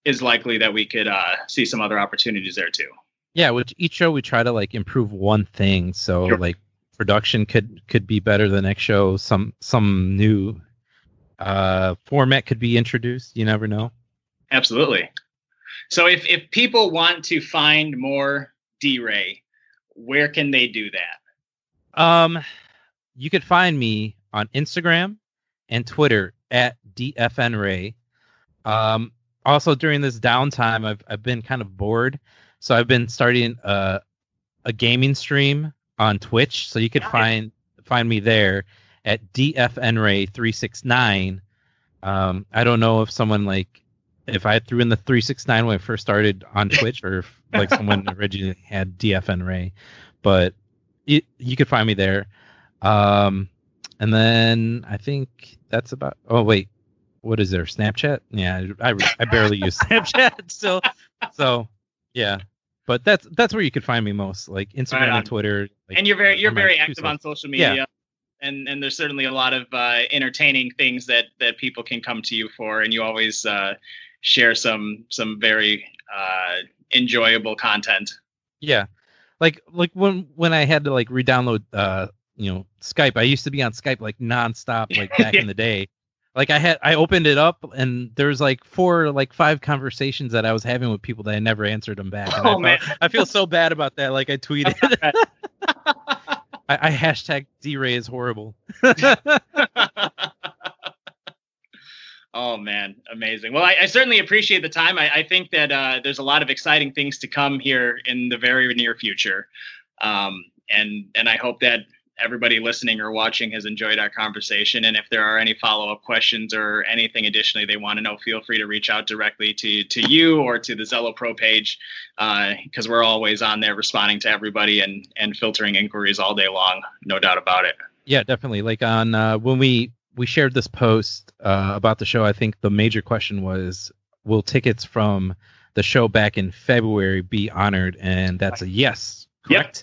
is likely that we could uh, see some other opportunities there too. Yeah, which each show we try to like improve one thing. So Sure. like production could could be better the next show. Some some new uh format could be introduced. You never know. Absolutely. So if if people want to find more D-Ray, where can they do that? Um, you could find me on Instagram and Twitter at dfnray. Um, also during this downtime, I've I've been kind of bored, so I've been starting a a gaming stream on Twitch. So you could find find me there at dfnray three six nine. Um, I don't know if someone like if I threw in the three six nine when I first started on Twitch, or if like someone originally had dfnray, but you, you could find me there. Um, and then I think that's about. Oh wait, what is there? Snapchat? Yeah, I, I barely use Snapchat still. So yeah, but that's that's where you could find me most, like Instagram Right and Twitter. Like, and you're very you're very active on social media. Yeah. And and there's certainly a lot of uh, entertaining things that that people can come to you for, and you always uh, share some some very uh, enjoyable content. Yeah, like like when when I had to like re-download uh you know Skype, I used to be on Skype like nonstop like back in the day. Like I had I opened it up and there was like four like five conversations that I was having with people that I never answered them back. And I Oh felt- man, I feel so bad about that. Like I tweeted, I, I hashtag D-Ray is horrible. oh man, amazing. Well, I, I certainly appreciate the time. I, I think that uh, there's a lot of exciting things to come here in the very near future, um, and and I hope that everybody listening or watching has enjoyed our conversation. And if there are any follow up questions or anything additionally they want to know, feel free to reach out directly to to you or to the Zello Pro page because we're always on there responding to everybody and and filtering inquiries all day long. No doubt about it. yeah, definitely. Like on uh, when we we shared this post uh, about the show, I think the major question was, will tickets from the show back in February be honored? And that's a yes. Yep.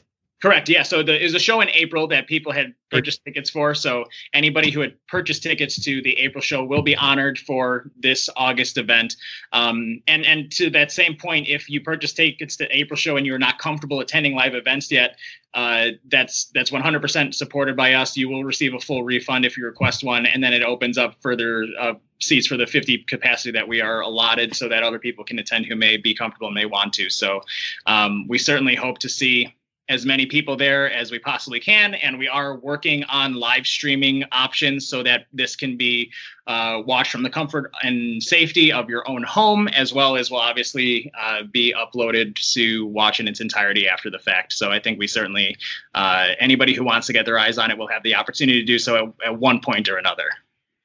Correct. Yeah. So the, it was a show in April that people had purchased tickets for. So anybody who had purchased tickets to the April show will be honored for this August event. Um, and and to that same point, if you purchased tickets to April show and you're not comfortable attending live events yet, uh, that's that's 100% supported by us. You will receive a full refund if you request one, and then it opens up further uh, seats for the 50 capacity that we are allotted, so that other people can attend who may be comfortable and may want to. So um, we certainly hope to see as many people there as we possibly can. And we are working on live streaming options so that this can be uh, watched from the comfort and safety of your own home, as well as will obviously uh, be uploaded to watch in its entirety after the fact. So I think we certainly, uh, anybody who wants to get their eyes on it will have the opportunity to do so at, at one point or another.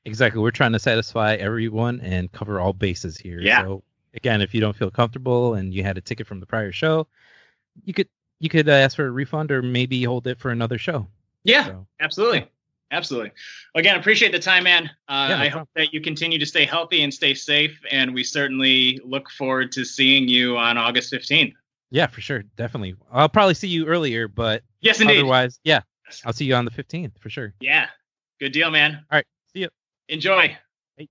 Exactly. We're trying to satisfy everyone and cover all bases here. Yeah. So again, if you don't feel comfortable and you had a ticket from the prior show, you could you could uh, ask for a refund or maybe hold it for another show. Yeah. So Absolutely. Absolutely. Again, appreciate the time, man. Uh, Yeah, no I hope that you continue to stay healthy and stay safe. And we certainly look forward to seeing you on August 15th. yeah, for sure, definitely. I'll probably see you earlier, but Yes, indeed. otherwise, yeah, I'll see you on the 15th for sure. Yeah. Good deal, man. All right. See you. Enjoy. Hey.